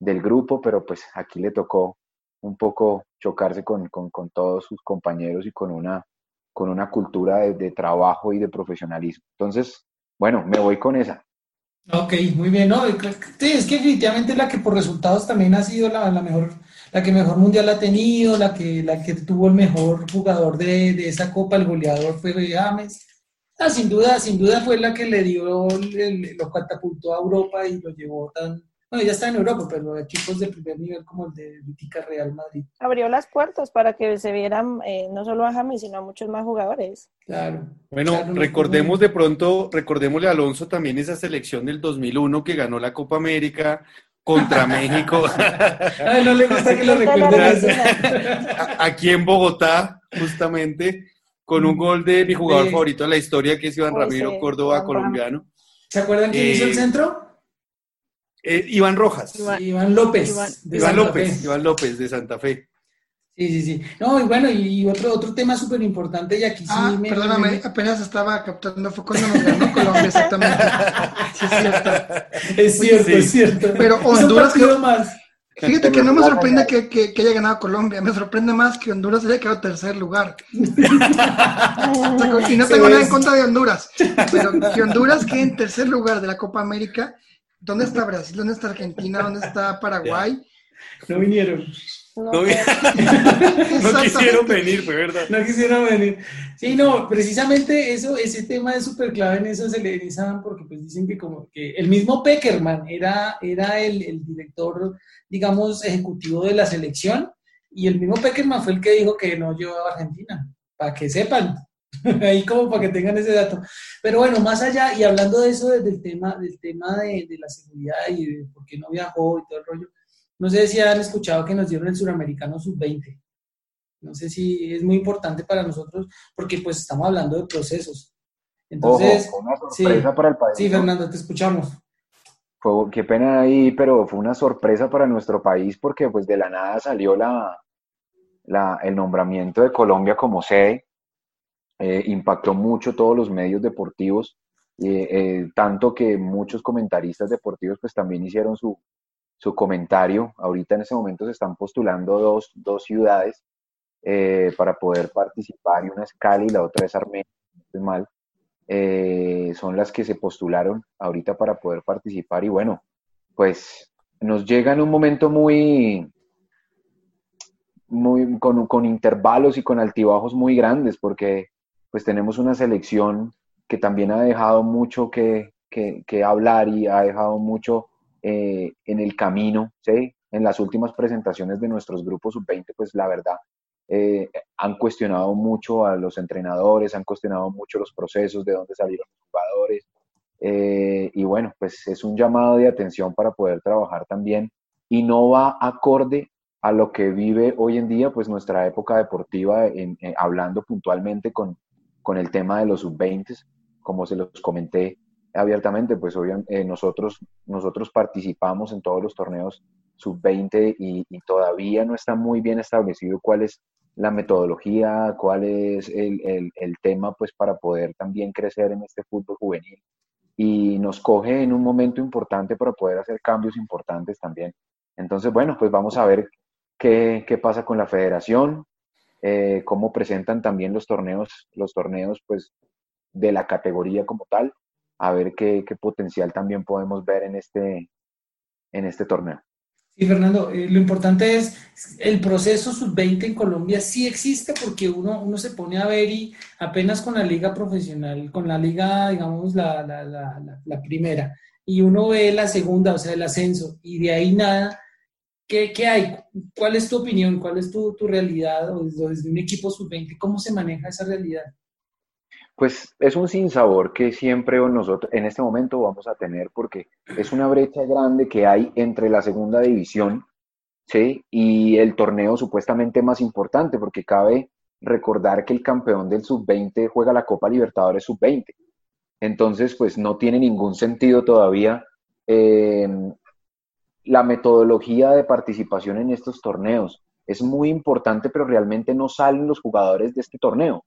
del grupo, pero pues aquí le tocó un poco chocarse con, con, con todos sus compañeros y con una, con una cultura de, trabajo y de profesionalismo. Entonces, bueno, me voy con esa. Ok, muy bien, ¿no? Sí, es que definitivamente la que por resultados también ha sido la, la mejor, la que mejor mundial ha tenido, la que, la que tuvo el mejor jugador de, de esa copa, el goleador fue James. Ah, sin duda, sin duda fue la que le dio, el- lo catapultó a Europa y lo llevó tan, bueno, ya está en Europa, pero equipos de primer nivel como el de Vítica Real Madrid. Abrió las puertas para que se vieran eh, no solo a James, sino a muchos más jugadores. Claro. Bueno, Claro, recordemos de pronto, recordémosle a Alonso también esa selección del 2001 que ganó la Copa América contra <laughs> México Ay, no le gusta que lo Esa es la recuerden eso. vecina. a- aquí en Bogotá, justamente, con un gol de mi jugador favorito de la historia, que es Iván Ramiro Córdoba, colombiano. ¿Se acuerdan quién hizo el eh, centro? Eh, Iván Rojas. Iván, López. Iván, López, Iván López de Santa Fe. Sí, sí, sí. No, y bueno, y otro, otro tema súper importante, y aquí ah, sí Perdóname, apenas estaba captando, fue cuando nos ganó Colombia, exactamente. <laughs> Sí, es cierto. Es cierto, es cierto. Pero Honduras más. Fíjate que no me sorprende que, que, haya ganado Colombia, me sorprende más que Honduras haya quedado tercer lugar. <laughs> y no tengo nada en contra de Honduras, pero que Honduras quede en tercer lugar de la Copa América, ¿dónde está Brasil? ¿Dónde está Argentina? ¿Dónde está Paraguay? No vinieron. No, <laughs> quisieron venir, fue verdad. No quisieron venir. Sí, no, precisamente eso, ese tema es súper clave en eso, se le dicen porque pues dicen que como que el mismo Peckerman era, era el, el director digamos, ejecutivo de la selección. Y el mismo Peckerman fue el que dijo que no llevaba a Argentina, para que sepan, <laughs> ahí como para que tengan ese dato. Pero bueno, más allá, y hablando de eso, del tema, del tema de, la seguridad y de por qué no viajó y todo el rollo, no sé si han escuchado que nos dieron el suramericano sub-20. No sé si es muy importante para nosotros porque pues estamos hablando de procesos. Entonces, sí, para el país. Sí, Fernando, te escuchamos fue, qué pena ahí, pero fue una sorpresa para nuestro país porque pues de la nada salió la, la el nombramiento de Colombia como sede, eh, impactó mucho todos los medios deportivos, eh, tanto que muchos comentaristas deportivos pues también hicieron su, su comentario. Ahorita en ese momento se están postulando dos, dos ciudades eh, para poder participar, y una es Cali y la otra es Armenia, no son las que se postularon ahorita para poder participar y bueno, pues nos llega en un momento muy, muy con, con intervalos y con altibajos muy grandes porque pues tenemos una selección que también ha dejado mucho que, que, hablar y ha dejado mucho eh, en el camino, ¿sí? En las últimas presentaciones de nuestros grupos sub-20, pues la verdad, eh, han cuestionado mucho a los entrenadores, han cuestionado mucho los procesos, de dónde salieron los jugadores. Eh, y bueno, pues es un llamado de atención para poder trabajar también y no va acorde a lo que vive hoy en día, pues nuestra época deportiva, hablando puntualmente con, con el tema de los sub-20, como se los comenté abiertamente, pues hoy eh, nosotros, nosotros participamos en todos los torneos sub-20 y, y, todavía no está muy bien establecido cuál es la metodología, cuál es el, el, tema pues para poder también crecer en este fútbol juvenil. Y nos coge en un momento importante para poder hacer cambios importantes también. Entonces, bueno, pues vamos a ver qué, qué pasa con la federación, eh, cómo presentan también los torneos, los torneos pues de la categoría como tal, a ver qué, qué potencial también podemos ver en este, en este torneo. Sí, Fernando, eh, lo importante es el proceso sub-20 en Colombia sí existe porque uno, uno se pone a ver y apenas con la liga profesional, con la liga, digamos, la, la, la, la primera, y uno ve la segunda, o sea, el ascenso, y de ahí nada, ¿qué, qué hay? ¿Cuál es tu opinión? ¿Cuál es tu, tu realidad? O desde, un equipo sub-20, ¿cómo se maneja esa realidad? Pues es un sinsabor que siempre nosotros en este momento vamos a tener porque es una brecha grande que hay entre la segunda división ¿sí? y el torneo supuestamente más importante, porque cabe recordar que el campeón del sub-20 juega la Copa Libertadores sub-20. Entonces, pues no tiene ningún sentido todavía em, la metodología de participación en estos torneos. Es muy importante, pero realmente no salen los jugadores de este torneo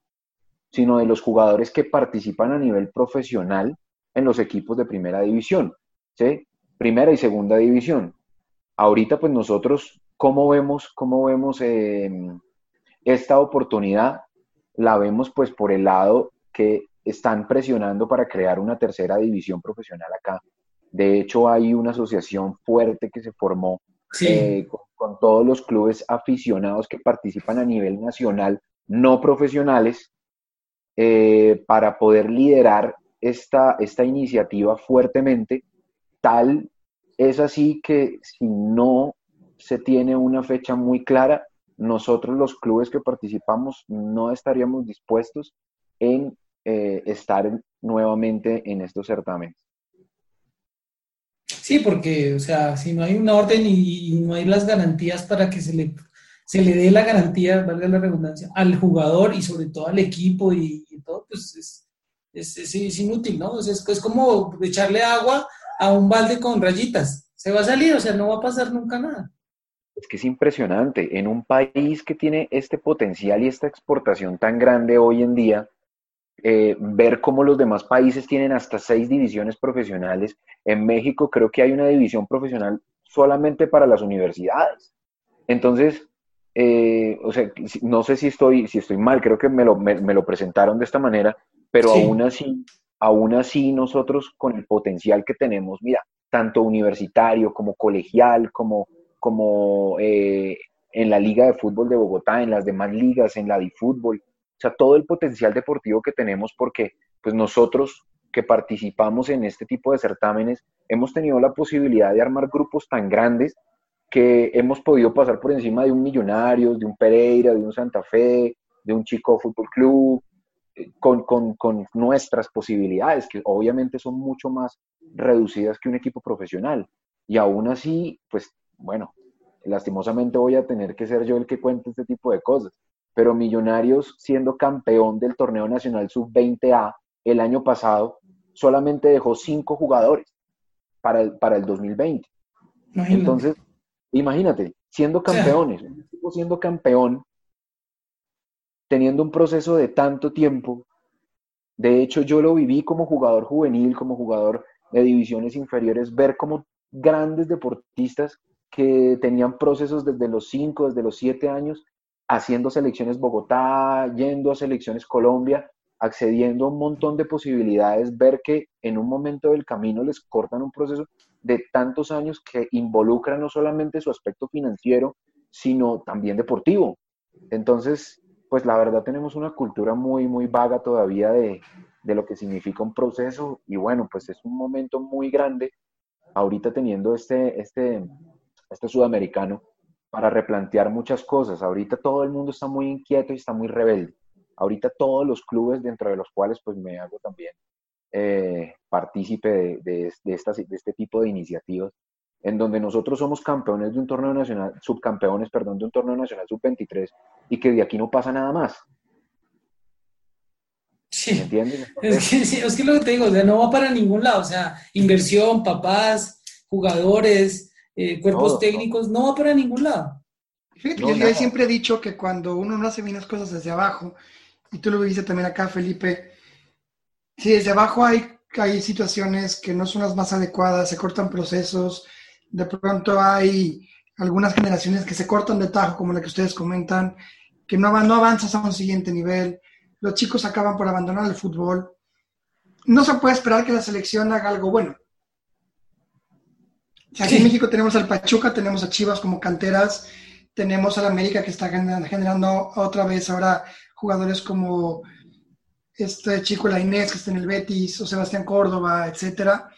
sino de los jugadores que participan a nivel profesional en los equipos de primera división, ¿sí? Primera y segunda división. Ahorita, pues nosotros, ¿cómo vemos, cómo vemos em, esta oportunidad? La vemos pues por el lado que están presionando para crear una tercera división profesional acá. De hecho, hay una asociación fuerte que se formó eh, con, todos los clubes aficionados que participan a nivel nacional, no profesionales, eh, para poder liderar esta, esta iniciativa fuertemente. Tal es así que si no se tiene una fecha muy clara, nosotros los clubes que participamos no estaríamos dispuestos en eh, estar nuevamente en estos certámenes. Sí, porque, o sea, si no hay una orden y, no hay las garantías para que se le se le dé la garantía, valga la redundancia, al jugador y sobre todo al equipo y, todo, pues es, es, es, inútil, ¿no? Es, es como echarle agua a un balde con rayitas. Se va a salir, o sea, no va a pasar nunca nada. Es que es impresionante. En un país que tiene este potencial y esta exportación tan grande hoy en día, eh, ver cómo los demás países tienen hasta seis divisiones profesionales. En México creo que hay una división profesional solamente para las universidades. Entonces, eh, o sea, no sé si estoy, si estoy mal, creo que me lo, me, lo presentaron de esta manera, pero aún así, aún así nosotros con el potencial que tenemos, mira, tanto universitario como colegial, como, como eh, en la Liga de Fútbol de Bogotá, en las demás ligas, en la de fútbol, sea, todo el potencial deportivo que tenemos porque pues nosotros que participamos en este tipo de certámenes hemos tenido la posibilidad de armar grupos tan grandes que hemos podido pasar por encima de un Millonarios, de un Pereira, de un Santa Fe, de un Chico Fútbol Club, eh, con, con, con, nuestras posibilidades, que obviamente son mucho más reducidas que un equipo profesional. Y aún así, pues bueno, lastimosamente voy a tener que ser yo el que cuente este tipo de cosas. Pero Millonarios, siendo campeón del torneo nacional sub-20A el año pasado, solamente dejó cinco jugadores para el, para el 2020. Entonces, Imagínate, siendo campeones, siendo campeón, teniendo un proceso de tanto tiempo. De hecho, yo lo viví como jugador juvenil, como jugador de divisiones inferiores, ver como grandes deportistas que tenían procesos desde los 5, desde los 7 años, haciendo selecciones Bogotá, yendo a selecciones Colombia, accediendo a un montón de posibilidades, ver que en un momento del camino les cortan un proceso de tantos años que involucra no solamente su aspecto financiero, sino también deportivo. Entonces, pues la verdad tenemos una cultura muy, muy vaga todavía de, lo que significa un proceso y bueno, pues es un momento muy grande ahorita teniendo este, este, este sudamericano para replantear muchas cosas. Ahorita todo el mundo está muy inquieto y está muy rebelde. Ahorita todos los clubes dentro de los cuales pues me hago también eh, partícipe de, de, de, de este tipo de iniciativas, en donde nosotros somos campeones de un torneo nacional, subcampeones, perdón, de un torneo nacional sub-23 y que de aquí no pasa nada más. Sí. entiendes? Es que, es que lo que te digo, o sea, no va para ningún lado, o sea, inversión, papás, jugadores, eh, cuerpos técnicos, no. va para ningún lado. Fíjate yo siempre he dicho que cuando uno no hace bien las cosas desde abajo, y tú lo viste también acá, Felipe, Sí, desde abajo hay, hay situaciones que no son las más adecuadas, se cortan procesos, de pronto hay algunas generaciones que se cortan de tajo, como la que ustedes comentan, que no, no avanzas a un siguiente nivel, los chicos acaban por abandonar el fútbol. No se puede esperar que la selección haga algo bueno. Aquí en México tenemos al Pachuca, tenemos a Chivas como canteras, tenemos al América que está generando otra vez ahora jugadores como este chico la Inés que está en el Betis, o Sebastián Córdoba, etcétera,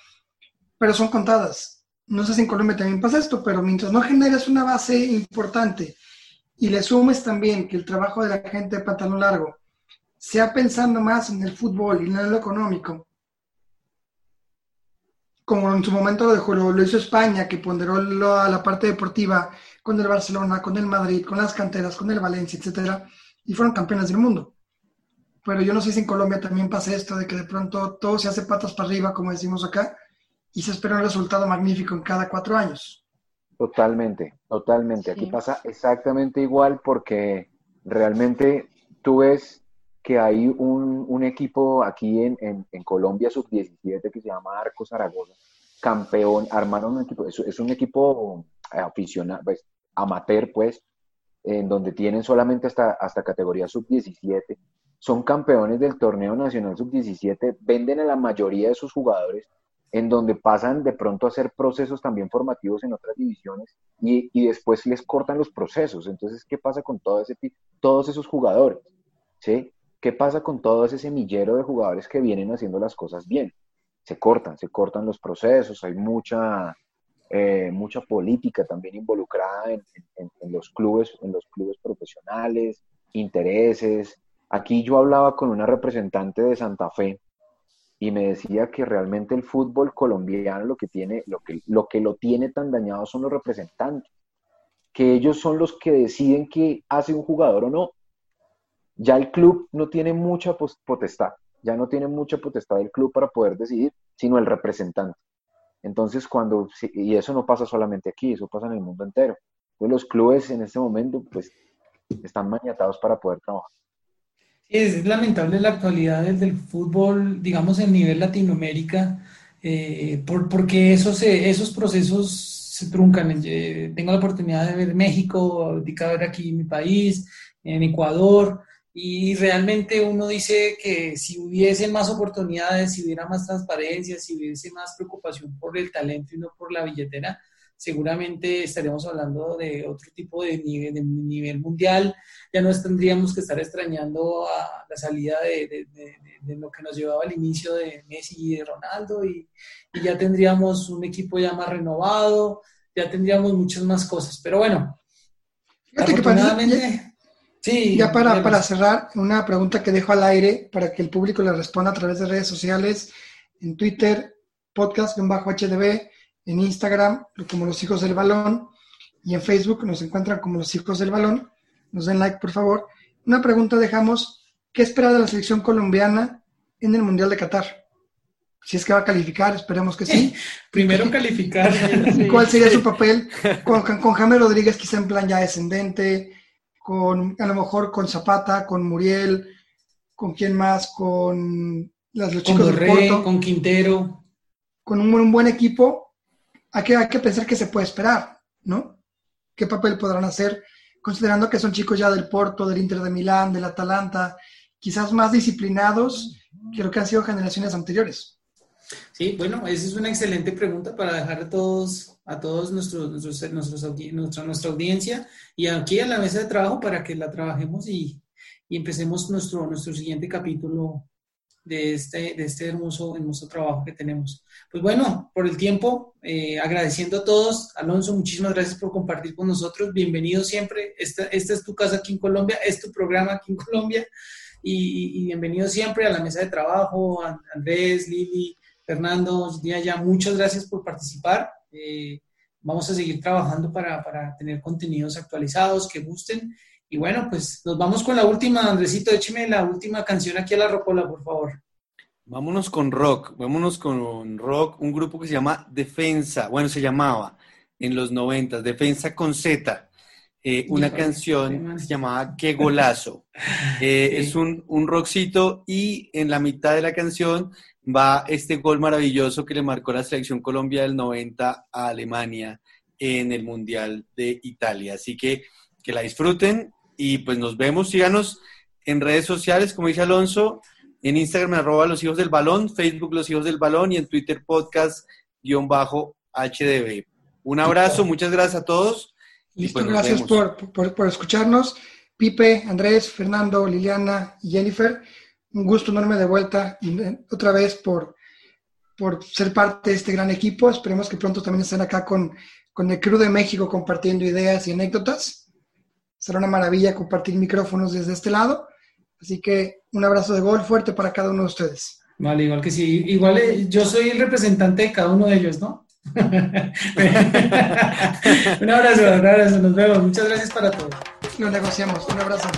pero son contadas. No sé si en Colombia también pasa esto, pero mientras no generes una base importante y le sumes también que el trabajo de la gente de pantalón largo sea pensando más en el fútbol y en lo económico, como en su momento lo, lo hizo España, que ponderó a la parte deportiva con el Barcelona, con el Madrid, con las canteras, con el Valencia, etcétera, y fueron campeones del mundo pero yo no sé si en Colombia también pasa esto de que de pronto todo se hace patas para arriba, como decimos acá, y se espera un resultado magnífico en cada cuatro años. Totalmente, totalmente. Aquí pasa exactamente igual porque realmente tú ves que hay un, equipo aquí en, en, Colombia sub-17 que se llama Arco Zaragoza, campeón, armaron un equipo, es, es un equipo aficionado, pues, amateur, pues, en donde tienen solamente hasta, hasta categoría sub-17 son campeones del torneo nacional sub-17, venden a la mayoría de sus jugadores, en donde pasan de pronto a hacer procesos también formativos en otras divisiones y, y después les cortan los procesos. Entonces, ¿qué pasa con todo ese, todos esos jugadores? ¿Sí? ¿Qué pasa con todo ese semillero de jugadores que vienen haciendo las cosas bien? Se cortan, se cortan los procesos, hay mucha, eh, mucha política también involucrada en, en, los clubes, en los clubes profesionales, intereses, Aquí yo hablaba con una representante de Santa Fe y me decía que realmente el fútbol colombiano lo que tiene, lo que, lo que lo tiene tan dañado son los representantes. que ellos son los que deciden qué hace un jugador o no. Ya el club no tiene mucha potestad, ya no tiene mucha potestad el club para poder decidir, sino el representante. Entonces, cuando, y eso no pasa solamente aquí, eso pasa en el mundo entero. Entonces, los clubes en este momento, pues, están maniatados para poder trabajar. Es lamentable la actualidad del fútbol, digamos, en nivel Latinoamérica, eh, por, porque esos, esos procesos se truncan. Eh, tengo la oportunidad de ver México, de ver aquí mi país, en Ecuador, y realmente uno dice que si hubiese más oportunidades, si hubiera más transparencia, si hubiese más preocupación por el talento y no por la billetera, seguramente estaríamos hablando de otro tipo de nivel, de nivel mundial. Ya no tendríamos que estar extrañando a la salida de, de, lo que nos llevaba al inicio de Messi y de Ronaldo y, y, ya tendríamos un equipo ya más renovado, ya tendríamos muchas más cosas. Pero bueno, afortunadamente... Sí, ya para, para, cerrar, una pregunta que dejo al aire para que el público le responda a través de redes sociales, en Twitter, podcast-hdb, en Instagram como Los Hijos del Balón y en Facebook nos encuentran como Los Hijos del Balón. Nos den like, por favor. Una pregunta dejamos, ¿qué espera de la selección colombiana en el Mundial de Qatar? Si es que va a calificar, esperemos que sí. <laughs> Primero calificar. ¿Cuál sería su papel? Con, con Jaime Rodríguez quizá en plan ya descendente, con a lo mejor con Zapata, con Muriel, con quién más, con las, los chicos con Porto, con Quintero. Con un, buen equipo, hay que, hay que pensar que se puede esperar, ¿no? ¿Qué papel podrán hacer? Considerando que son chicos ya del Porto, del Inter de Milán, del Atalanta, quizás más disciplinados que lo que han sido generaciones anteriores. Sí, bueno, esa es una excelente pregunta para dejar a todos, a todos nuestros, nuestros, nuestra, nuestra audiencia y aquí a la mesa de trabajo para que la trabajemos y, y empecemos nuestro, nuestro siguiente capítulo de este, de este hermoso, hermoso trabajo que tenemos. Pues bueno, por el tiempo, eh, agradeciendo a todos. Alonso, muchísimas gracias por compartir con nosotros. Bienvenido siempre. Esta, esta es tu casa aquí en Colombia, es tu programa aquí en Colombia. Y, y bienvenido siempre a la mesa de trabajo, Andrés, Lili, Fernando, ya muchas gracias por participar. Eh, vamos a seguir trabajando para, para, tener contenidos actualizados que gusten. Y bueno, pues nos vamos con la última, Andresito, écheme la última canción aquí a la Rocola, por favor. Vámonos con rock, vámonos con rock, un grupo que se llama Defensa, bueno, se llamaba en los noventas, Defensa con Z. Eh, una canción que se llamaba Qué golazo. <laughs> Eh, es un, un rockcito y en la mitad de la canción va este gol maravilloso que le marcó la selección Colombia del 90 a Alemania en el Mundial de Italia. Así que que la disfruten y pues nos vemos, síganos en redes sociales, como dice Alonso, en Instagram arroba los hijos del balón, Facebook los hijos del balón y en Twitter podcast guion bajo HDB. Un abrazo, muchas gracias a todos. Listo, pues gracias por, por escucharnos. Pipe, Andrés, Fernando, Liliana y Jennifer un gusto enorme de vuelta eh, otra vez por, por ser parte de este gran equipo. Esperemos que pronto también estén acá con, con el Crew de México compartiendo ideas y anécdotas. Será una maravilla compartir micrófonos desde este lado. Así que un abrazo de gol fuerte para cada uno de ustedes. Vale, igual que sí. Igual eh, yo soy el representante de cada uno de ellos, ¿no? <laughs> <laughs> un abrazo, un abrazo, nos vemos. Muchas gracias para todos. Lo negociamos. Un abrazo.